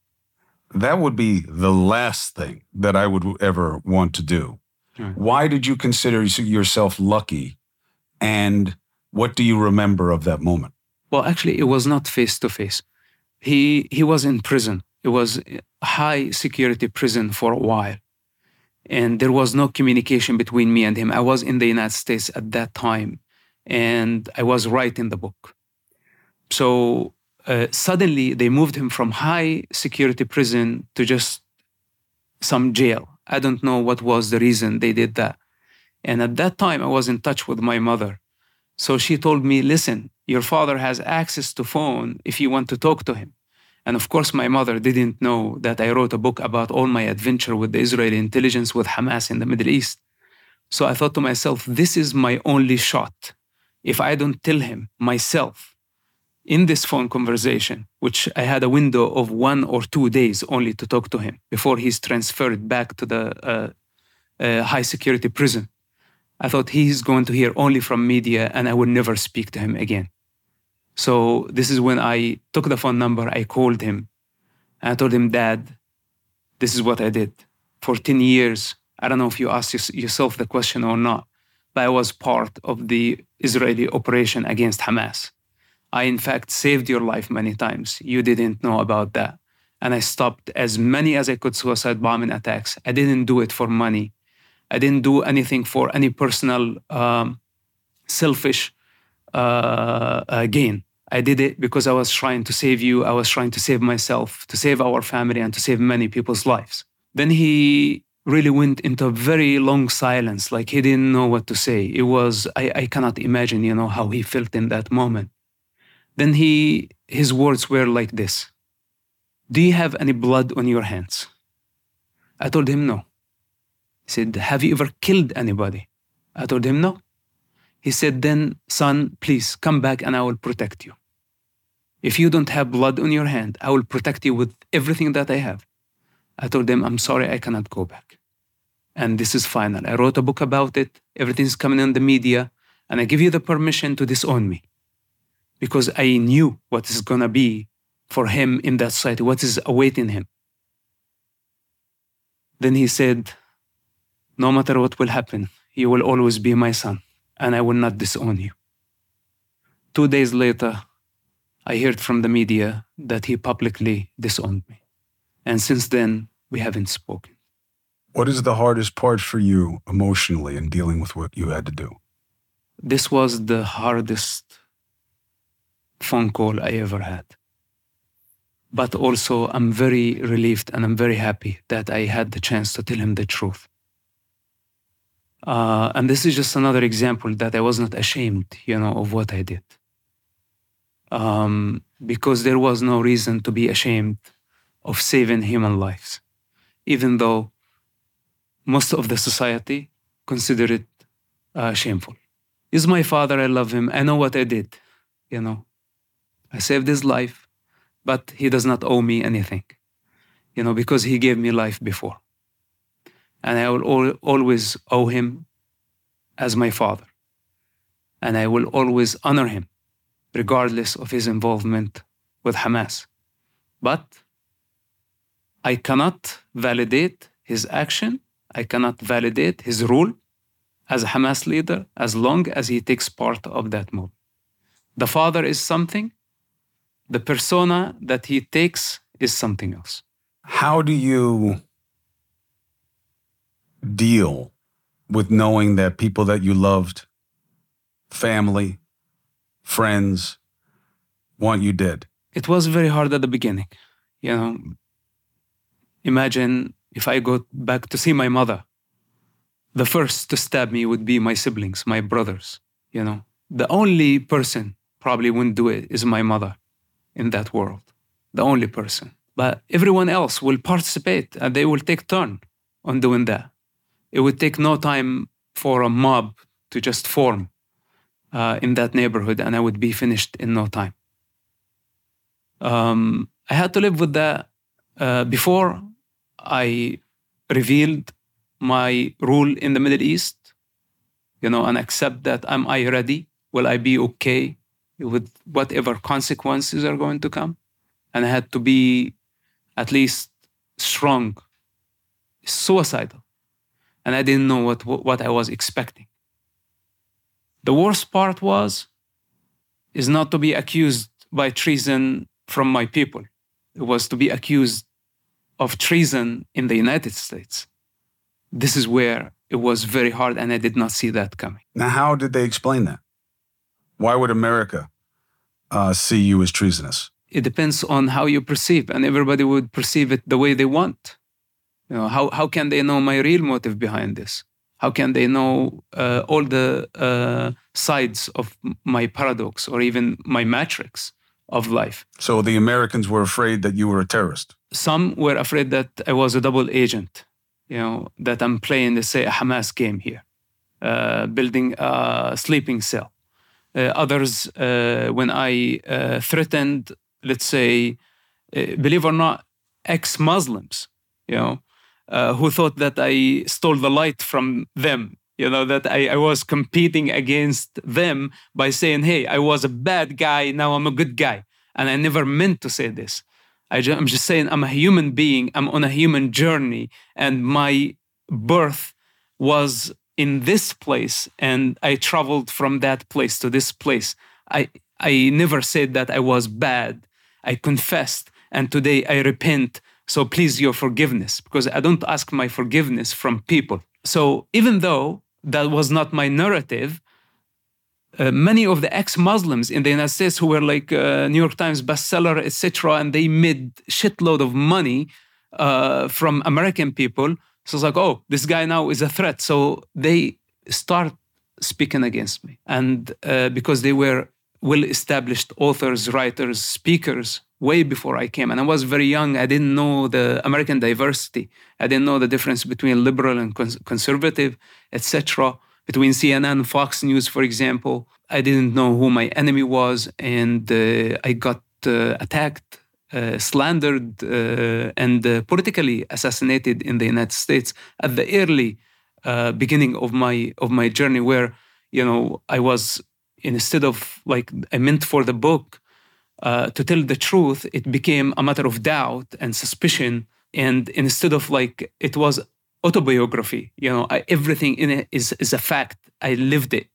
That would be the last thing that I would ever want to do. Right. Why did you consider yourself lucky? And what do you remember of that moment? Well, actually, it was not face to face. He he was in prison. It was high security prison for a while, and there was no communication between me and him. I was in the United States at that time, and I was writing the book. So uh, suddenly they moved him from high security prison to just some jail. I don't know what was the reason they did that. And at that time, I was in touch with my mother. So she told me, listen, your father has access to phone if you want to talk to him. And of course, my mother didn't know that I wrote a book about all my adventure with the Israeli intelligence with Hamas in the Middle East. So I thought to myself, this is my only shot. If I don't tell him myself in this phone conversation, which I had a window of one or two days only to talk to him before he's transferred back to the uh, uh, high security prison. I thought he's going to hear only from media and I would never speak to him again. So this is when I took the phone number, I called him, and I told him, Dad, this is what I did. For 10 years, I don't know if you asked yourself the question or not, but I was part of the Israeli operation against Hamas. I, in fact, saved your life many times. You didn't know about that. And I stopped as many as I could suicide bombing attacks. I didn't do it for money. I didn't do anything for any personal, um, selfish uh, uh, gain. I did it because I was trying to save you. I was trying to save myself, to save our family, and to save many people's lives. Then he really went into a very long silence, like he didn't know what to say. It was, I, I cannot imagine, you know, how he felt in that moment. Then he, his words were like this Do you have any blood on your hands? I told him no. He said, Have you ever killed anybody? I told him no. He said, Then, son, please come back and I will protect you. If you don't have blood on your hand, I will protect you with everything that I have. I told them, I'm sorry, I cannot go back. And this is final. I wrote a book about it. Everything's coming in the media. And I give you the permission to disown me because I knew what is going to be for him in that society, what is awaiting him. Then he said, No matter what will happen, you will always be my son, and I will not disown you. Two days later, I heard from the media that he publicly disowned me. And since then, we haven't spoken. What is the hardest part for you emotionally in dealing with what you had to do? This was the hardest phone call I ever had. But also, I'm very relieved and I'm very happy that I had the chance to tell him the truth. Uh, and this is just another example that I was not ashamed, you know, of what I did. Um, because there was no reason to be ashamed of saving human lives, even though most of the society consider it uh, shameful. He's my father, I love him, I know what I did, you know. I saved his life, but he does not owe me anything, you know, because he gave me life before. And I will always owe him as my father. And I will always honor him, regardless of his involvement with Hamas. But I cannot validate his action, I cannot validate his rule as a Hamas leader as long as he takes part of that move. The father is something, the persona that he takes is something else. How do you deal with knowing that people that you loved, family, friends, want you dead? It was very hard at the beginning. You know, imagine if I go back to see my mother, the first to stab me would be my siblings, my brothers. You know, the only person probably wouldn't do it is my mother in that world, the only person. But everyone else will participate and they will take turn on doing that. It would take no time for a mob to just form uh, in that neighborhood, and I would be finished in no time. Um, I had to live with that uh, before I revealed my rule in the Middle East, you know, and accept that am I ready? Will I be okay with whatever consequences are going to come? And I had to be at least strong, suicidal. And I didn't know what, what I was expecting. The worst part was is not to be accused by treason from my people. It was to be accused of treason in the United States. This is where it was very hard, and I did not see that coming. Now, how did they explain that? Why would America uh, see you as treasonous? It depends on how you perceive, and everybody would perceive it the way they want. You know, how, how can they know my real motive behind this? How can they know uh, all the uh, sides of my paradox or even my matrix of life? So the Americans were afraid that you were a terrorist. Some were afraid that I was a double agent. You know that I'm playing, let's say, a Hamas game here, uh, building a sleeping cell. Uh, others, uh, when I uh, threatened, let's say, believe or not, ex-Muslims, you know, who thought that I stole the light from them. You know, that I, I was competing against them by saying, hey, I was a bad guy, now I'm a good guy. And I never meant to say this. I am just saying I'm a human being, I'm on a human journey, and my birth was in this place, and I traveled from that place to this place. I, I never said that I was bad. I confessed, and today I repent so please your forgiveness, because I don't ask my forgiveness from people. So even though that was not my narrative, uh, many of the ex-Muslims in the United States who were like uh, New York Times bestseller, etc., and they made shitload of money uh, from American people. So it's like, oh, this guy now is a threat. So they start speaking against me, and uh, because they were well-established authors, writers, speakers way before I came. And I was very young. I didn't know the American diversity. I didn't know the difference between liberal and cons- conservative, etc. Between CNN and Fox News, for example. I didn't know who my enemy was. And uh, I got uh, attacked, slandered, uh, and uh, politically assassinated in the United States at the early uh, beginning of my of my journey where you know I was instead of like I meant for the book uh, to tell the truth, it became a matter of doubt and suspicion. And instead of like it was autobiography, you know, I, everything in it is is a fact. I lived it.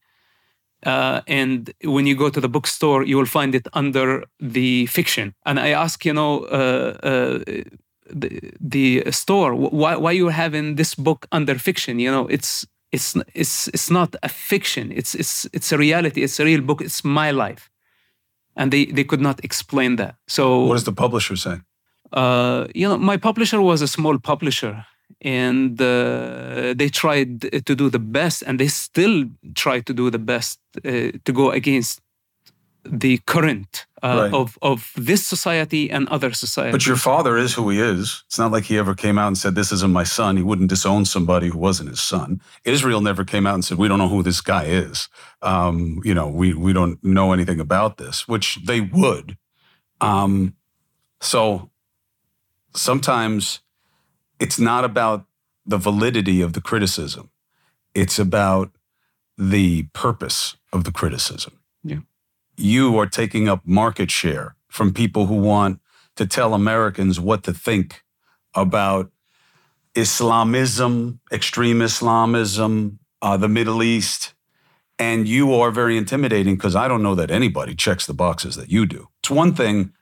Uh, and when you go to the bookstore, you will find it under the fiction. And I ask, you know, uh, uh the, the store, why why you having this book under fiction? You know, it's it's it's it's not a fiction. It's it's it's a reality. It's a real book. It's my life and they they could not explain that. So what does the publisher say? Uh, you know, my publisher was a small publisher, and uh, they tried to do the best, and they still try to do the best uh, to go against the current uh, right. of of this society and other societies. But your father is who he is. It's not like he ever came out and said, "This isn't my son." He wouldn't disown somebody who wasn't his son. Israel never came out and said, "We don't know who this guy is." Um, you know, we we don't know anything about this, which they would. Um, so sometimes it's not about the validity of the criticism; it's about the purpose of the criticism. Yeah you are taking up market share from people who want to tell Americans what to think about Islamism, extreme Islamism, uh, the Middle East. And you are very intimidating because I don't know that anybody checks the boxes that you do. It's one thing,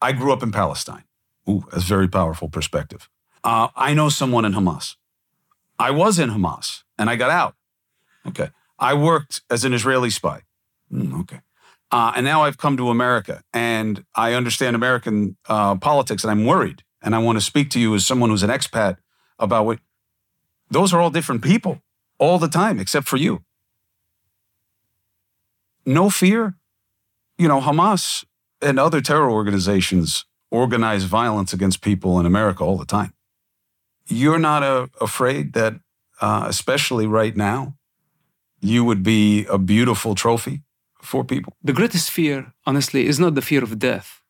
I grew up in Palestine. Ooh, that's very powerful perspective. Uh, I know someone in Hamas. I was in Hamas and I got out. Okay. I worked as an Israeli spy. Mm, okay. Uh, and now I've come to America and I understand American uh, politics and I'm worried. And I want to speak to you as someone who's an expat about what those are all different people all the time, except for you. No fear. You know, Hamas and other terror organizations organize violence against people in America all the time. You're not uh, afraid that, uh, especially right now, you would be a beautiful trophy for people? The greatest fear, honestly, is not the fear of death,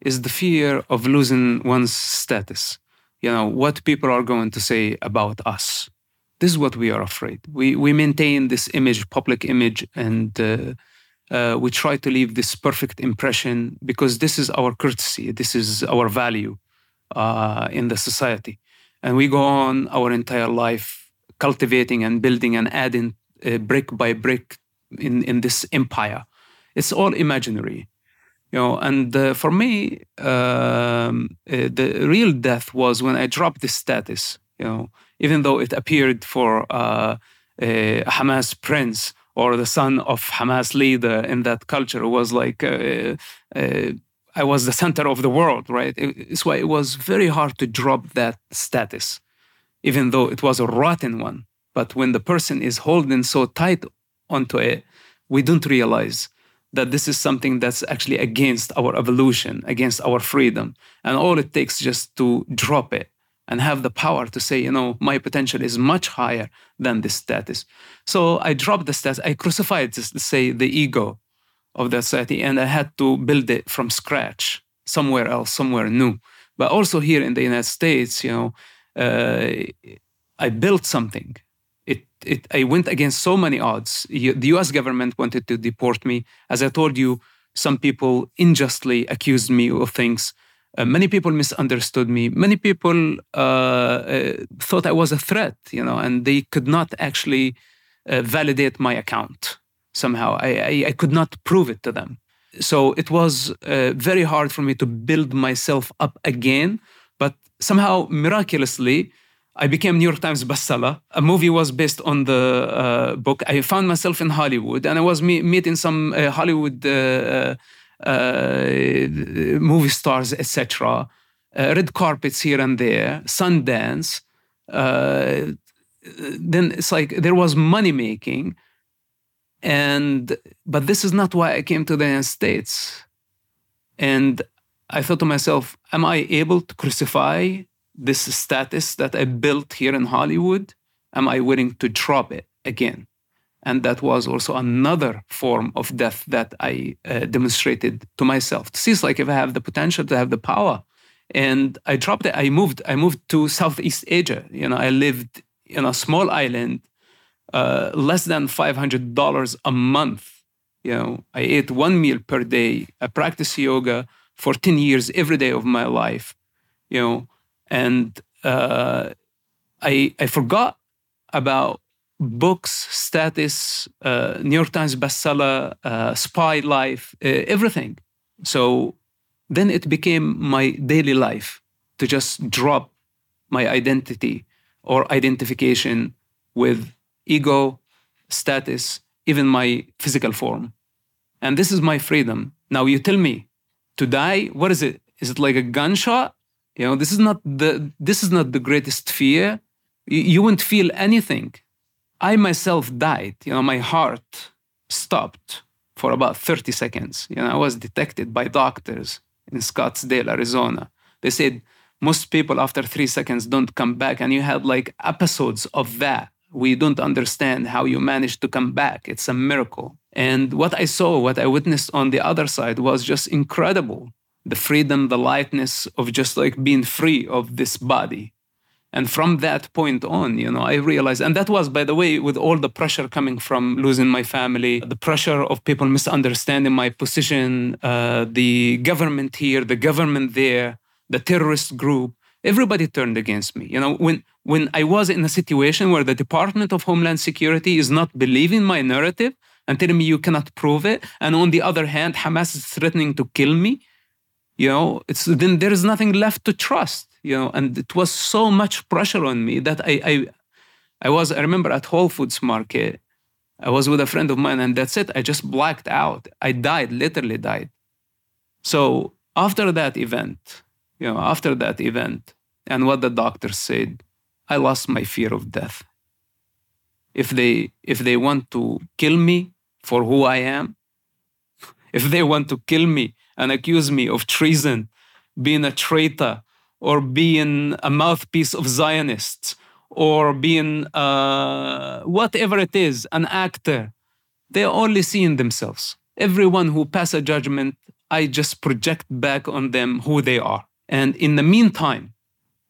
is the fear of losing one's status. You know, what people are going to say about us. This is what we are afraid. We, we maintain this image, public image, and uh, uh, we try to leave this perfect impression because this is our courtesy, this is our value uh, in the society. And we go on our entire life cultivating and building and adding uh, brick by brick in, in this empire. It's all imaginary. You know, and uh, for me, um, uh, the real death was when I dropped the status. You know, even though it appeared for uh, a Hamas prince or the son of Hamas leader in that culture was like uh, uh, I was the center of the world, right? It's why it was very hard to drop that status, even though it was a rotten one. But when the person is holding so tight onto it, we don't realize that this is something that's actually against our evolution, against our freedom. And all it takes just to drop it and have the power to say, you know, my potential is much higher than this status. So I dropped the status, I crucified, to say, the ego of that society, and I had to build it from scratch somewhere else, somewhere new. But also here in the United States, you know, uh, I built something. It, it, I went against so many odds. The US government wanted to deport me. As I told you, some people unjustly accused me of things uh, many people misunderstood me. Many people uh, uh, thought I was a threat, you know, and they could not actually uh, validate my account somehow. I, I, I, could not prove it to them. So it was uh, very hard for me to build myself up again. But somehow, miraculously, I became New York Times bestseller. A movie was based on the uh, book. I found myself in Hollywood, and I was me- meeting some Hollywood uh, movie stars, etc. Uh, red carpets here and there, Sundance. Uh, then it's like there was money making, and but this is not why I came to the United States. And I thought to myself, am I able to crucify this status that I built here in Hollywood? Am I willing to drop it again? And that was also another form of death that I uh, demonstrated to myself. To see, it's like if I have the potential to have the power. And I dropped it. I moved. I moved to Southeast Asia. You know, I lived in a small island, uh, less than five hundred dollars a month. You know, I ate one meal per day. I practiced yoga for ten years every day of my life. You know, and uh, I I forgot about books, status, uh, New York Times bestseller, uh, spy life, uh, everything. So then it became my daily life to just drop my identity or identification with ego, status, even my physical form. And this is my freedom. Now you tell me to die, what is it? Is it like a gunshot? You know, this is not the this is not the greatest fear. You, you won't feel anything I myself died. You know, my heart stopped for about 30 seconds. You know, I was detected by doctors in Scottsdale, Arizona. They said most people after three seconds don't come back, and you had like episodes of that. We don't understand how you managed to come back. It's a miracle. And what I saw, what I witnessed on the other side was just incredible. The freedom, the lightness of just like being free of this body and from that point on, you know, I realized, and that was, by the way, with all the pressure coming from losing my family, the pressure of people misunderstanding my position, uh, the government here, the government there, the terrorist group, everybody turned against me. You know, when when I was in a situation where the Department of Homeland Security is not believing my narrative and telling me you cannot prove it, and on the other hand, Hamas is threatening to kill me, you know, it's then there is nothing left to trust you know, and it was so much pressure on me that I, I, I was, I remember at Whole Foods Market, I was with a friend of mine, and that's it. I just blacked out. I died, literally died. So after that event, you know, after that event, and what the doctor said, I lost my fear of death. If they if they want to kill me for who I am, if they want to kill me and accuse me of treason, being a traitor, or being a mouthpiece of Zionists, or being uh, whatever it is, an actor, they're only seeing themselves. Everyone who pass a judgment, I just project back on them who they are. And in the meantime,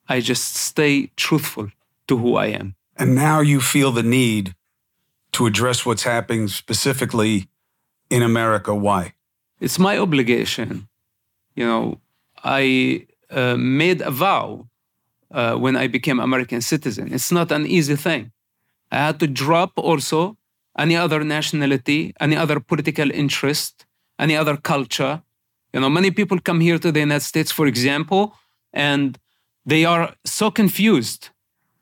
I just stay truthful to who I am. And now you feel the need to address what's happening specifically in America. Why? It's my obligation. You know, I uh, made a vow uh, when I became American citizen. It's not an easy thing. I had to drop also any other nationality, any other political interest, any other culture. You know, many people come here to the United States, for example, and they are so confused.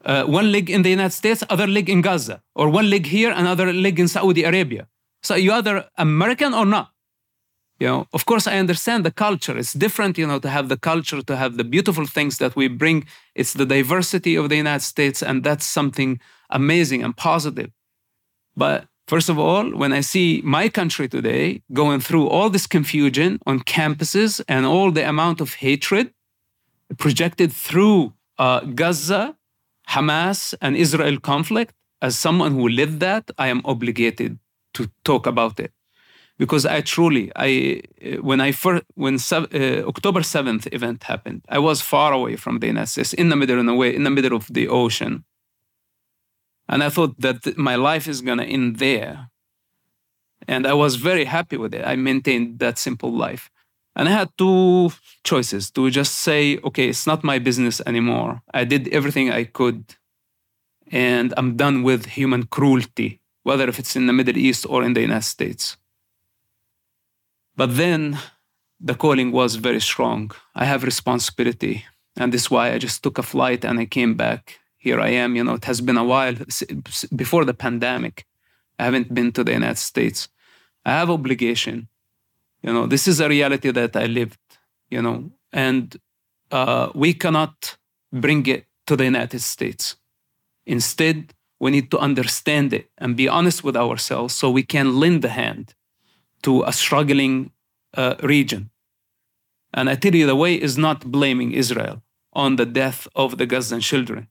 Uh, one leg in the United States, other leg in Gaza, or one leg here, another leg in Saudi Arabia. So you either American or not. You know, of course, I understand the culture. It's different, you know, to have the culture, to have the beautiful things that we bring. It's the diversity of the United States, and that's something amazing and positive. But first of all, when I see my country today going through all this confusion on campuses and all the amount of hatred projected through uh, Gaza, Hamas, and Israel conflict, as someone who lived that, I am obligated to talk about it. Because I truly, I when I first when uh, October seventh event happened, I was far away from the States, in the middle in a way, in the middle of the ocean, and I thought that my life is gonna end there, and I was very happy with it. I maintained that simple life, and I had two choices: to just say, okay, it's not my business anymore. I did everything I could, and I'm done with human cruelty whether if it's in the Middle East or in the United States. But then the calling was very strong. I have responsibility. And this is why I just took a flight and I came back. Here I am. You know, it has been a while before the pandemic. I haven't been to the United States. I have obligation. You know, this is a reality that I lived, you know, and uh, we cannot bring it to the United States. Instead, we need to understand it and be honest with ourselves so we can lend a hand to a struggling uh, region. And I tell you, the way is not blaming Israel on the death of the Gazan children.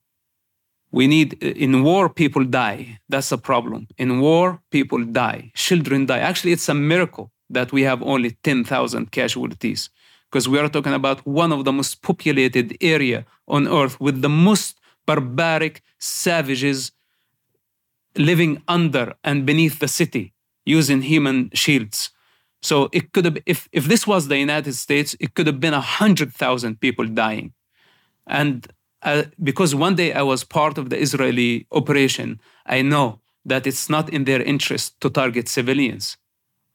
We need, uh, in war, people die. That's a problem. In war, people die. Children die. Actually, it's a miracle that we have only 10,000 casualties because we are talking about one of the most populated area on earth with the most barbaric savages living under and beneath the city using human shields. So it could have, if, if this was the United States, it could have been a hundred thousand people dying. And uh, because one day I was part of the Israeli operation, I know that it's not in their interest to target civilians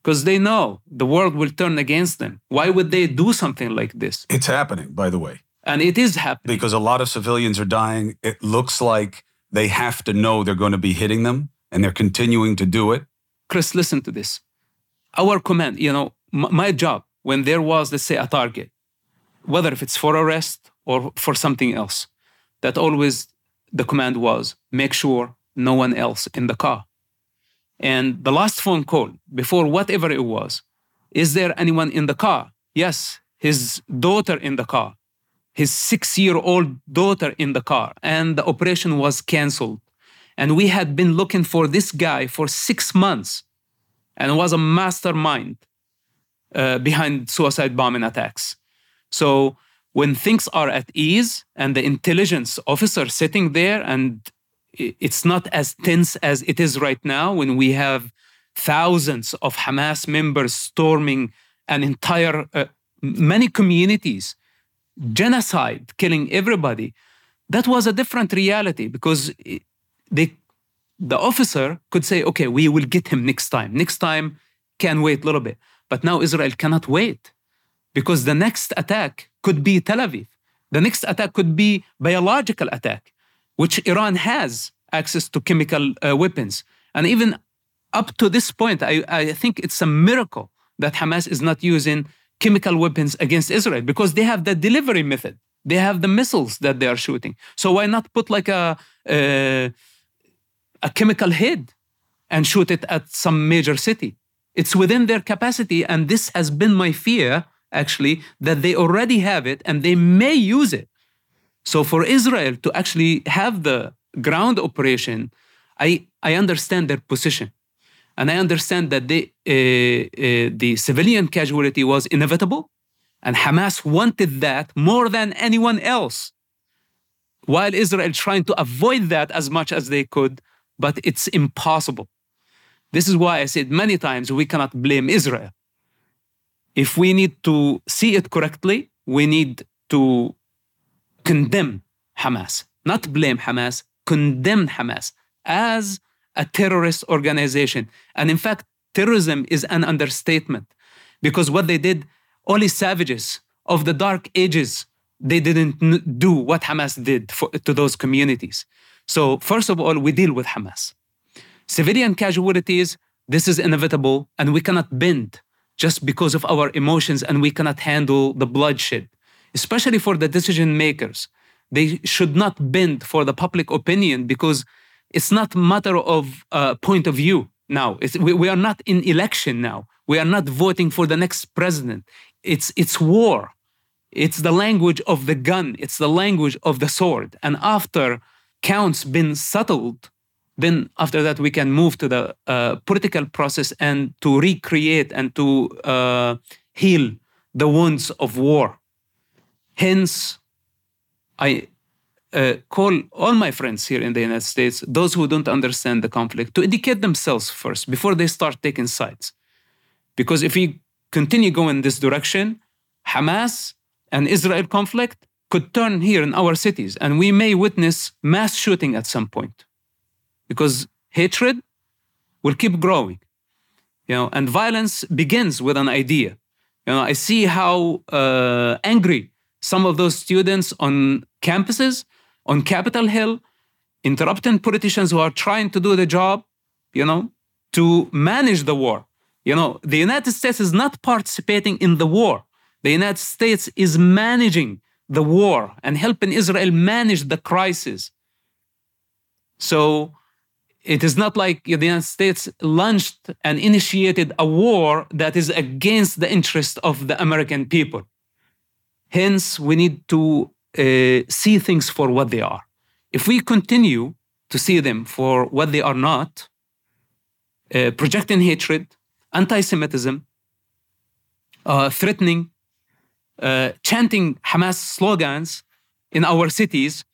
because they know the world will turn against them. Why would they do something like this? It's happening, by the way. And it is happening. Because a lot of civilians are dying. It looks like they have to know they're going to be hitting them and they're continuing to do it. Chris, listen to this. Our command, you know, m- my job when there was, let's say, a target, whether if it's for arrest or for something else, that always the command was make sure no one else in the car. And the last phone call, before whatever it was, is there anyone in the car? Yes, his daughter in the car his six year old daughter in the car, and the operation was canceled. And we had been looking for this guy for six months and was a mastermind uh, behind suicide bombing attacks. So when things are at ease and the intelligence officer sitting there and it's not as tense as it is right now when we have thousands of Hamas members storming an entire uh, many communities genocide, killing everybody, that was a different reality because they, the officer could say, okay, we will get him next time. Next time can wait a little bit. But now Israel cannot wait because the next attack could be Tel Aviv. The next attack could be biological attack, which Iran has access to chemical uh, weapons. And even up to this point, I, I think it's a miracle that Hamas is not using chemical weapons against Israel because they have the delivery method. They have the missiles that they are shooting. So why not put like a a, a chemical head and shoot it at some major city? It's within their capacity, and this has been my fear actually, that they already have it and they may use it. So for Israel to actually have the ground operation, I, I understand their position. And I understand that they, uh, uh, the civilian casualty was inevitable, and Hamas wanted that more than anyone else. While Israel trying to avoid that as much as they could, but it's impossible. This is why I said many times we cannot blame Israel. If we need to see it correctly, we need to condemn Hamas, not blame Hamas, condemn Hamas as a terrorist organization. And in fact, terrorism is an understatement because what they did, only savages of the dark ages, they didn't do what Hamas did for, to those communities. So, first of all, we deal with Hamas. Civilian casualties, this is inevitable, and we cannot bend just because of our emotions, and we cannot handle the bloodshed, especially for the decision makers. They should not bend for the public opinion because it's not matter of uh, point of view now. We, we, are not in election now. We are not voting for the next president. It's, it's war. It's the language of the gun. It's the language of the sword. And after counts been settled, then after that we can move to the uh, political process and to recreate and to uh, heal the wounds of war. Hence, I uh, call all my friends here in the United States, those who don't understand the conflict, to educate themselves first before they start taking sides. Because if we continue going this direction, Hamas and Israel conflict could turn here in our cities, and we may witness mass shooting at some point. Because hatred will keep growing, you know, and violence begins with an idea. You know, I see how uh, angry some of those students on campuses on Capitol Hill, interrupting politicians who are trying to do the job, you know, to manage the war. You know, the United States is not participating in the war. The United States is managing the war and helping Israel manage the crisis. So it is not like the United States launched and initiated a war that is against the interest of the American people. Hence, we need to uh, see things for what they are. If we continue to see them for what they are not, uh, projecting hatred, anti Semitism, uh, threatening, uh, chanting Hamas slogans in our cities,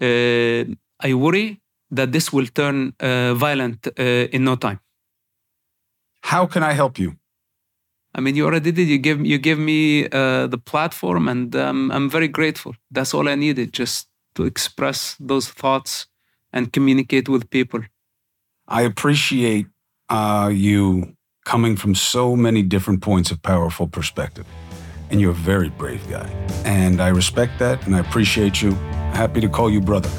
uh, I worry that this will turn uh, violent in no time. How can I help you? I mean, you already did. You give you give me uh, the platform, and um, I'm very grateful. That's all I needed, just to express those thoughts and communicate with people. I appreciate uh, you coming from so many different points of powerful perspective, and you're a very brave guy. And I respect that, and I appreciate you. Happy to call you brother.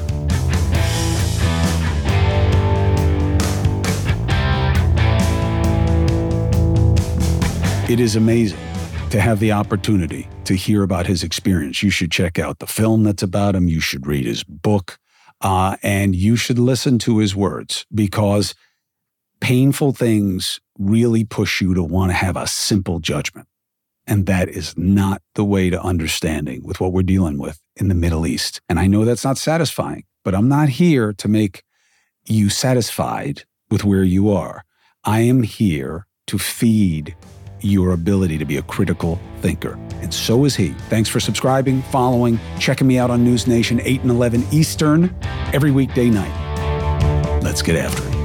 It is amazing to have the opportunity to hear about his experience. You should check out the film that's about him. You should read his book. Uh, and you should listen to his words because painful things really push you to want to have a simple judgment. And that is not the way to understanding with what we're dealing with in the Middle East. And I know that's not satisfying, but I'm not here to make you satisfied with where you are. I am here to feed your ability to be a critical thinker. And so is he. Thanks for subscribing, following, checking me out on NewsNation 8 and 11 Eastern every weekday night. Let's get after it.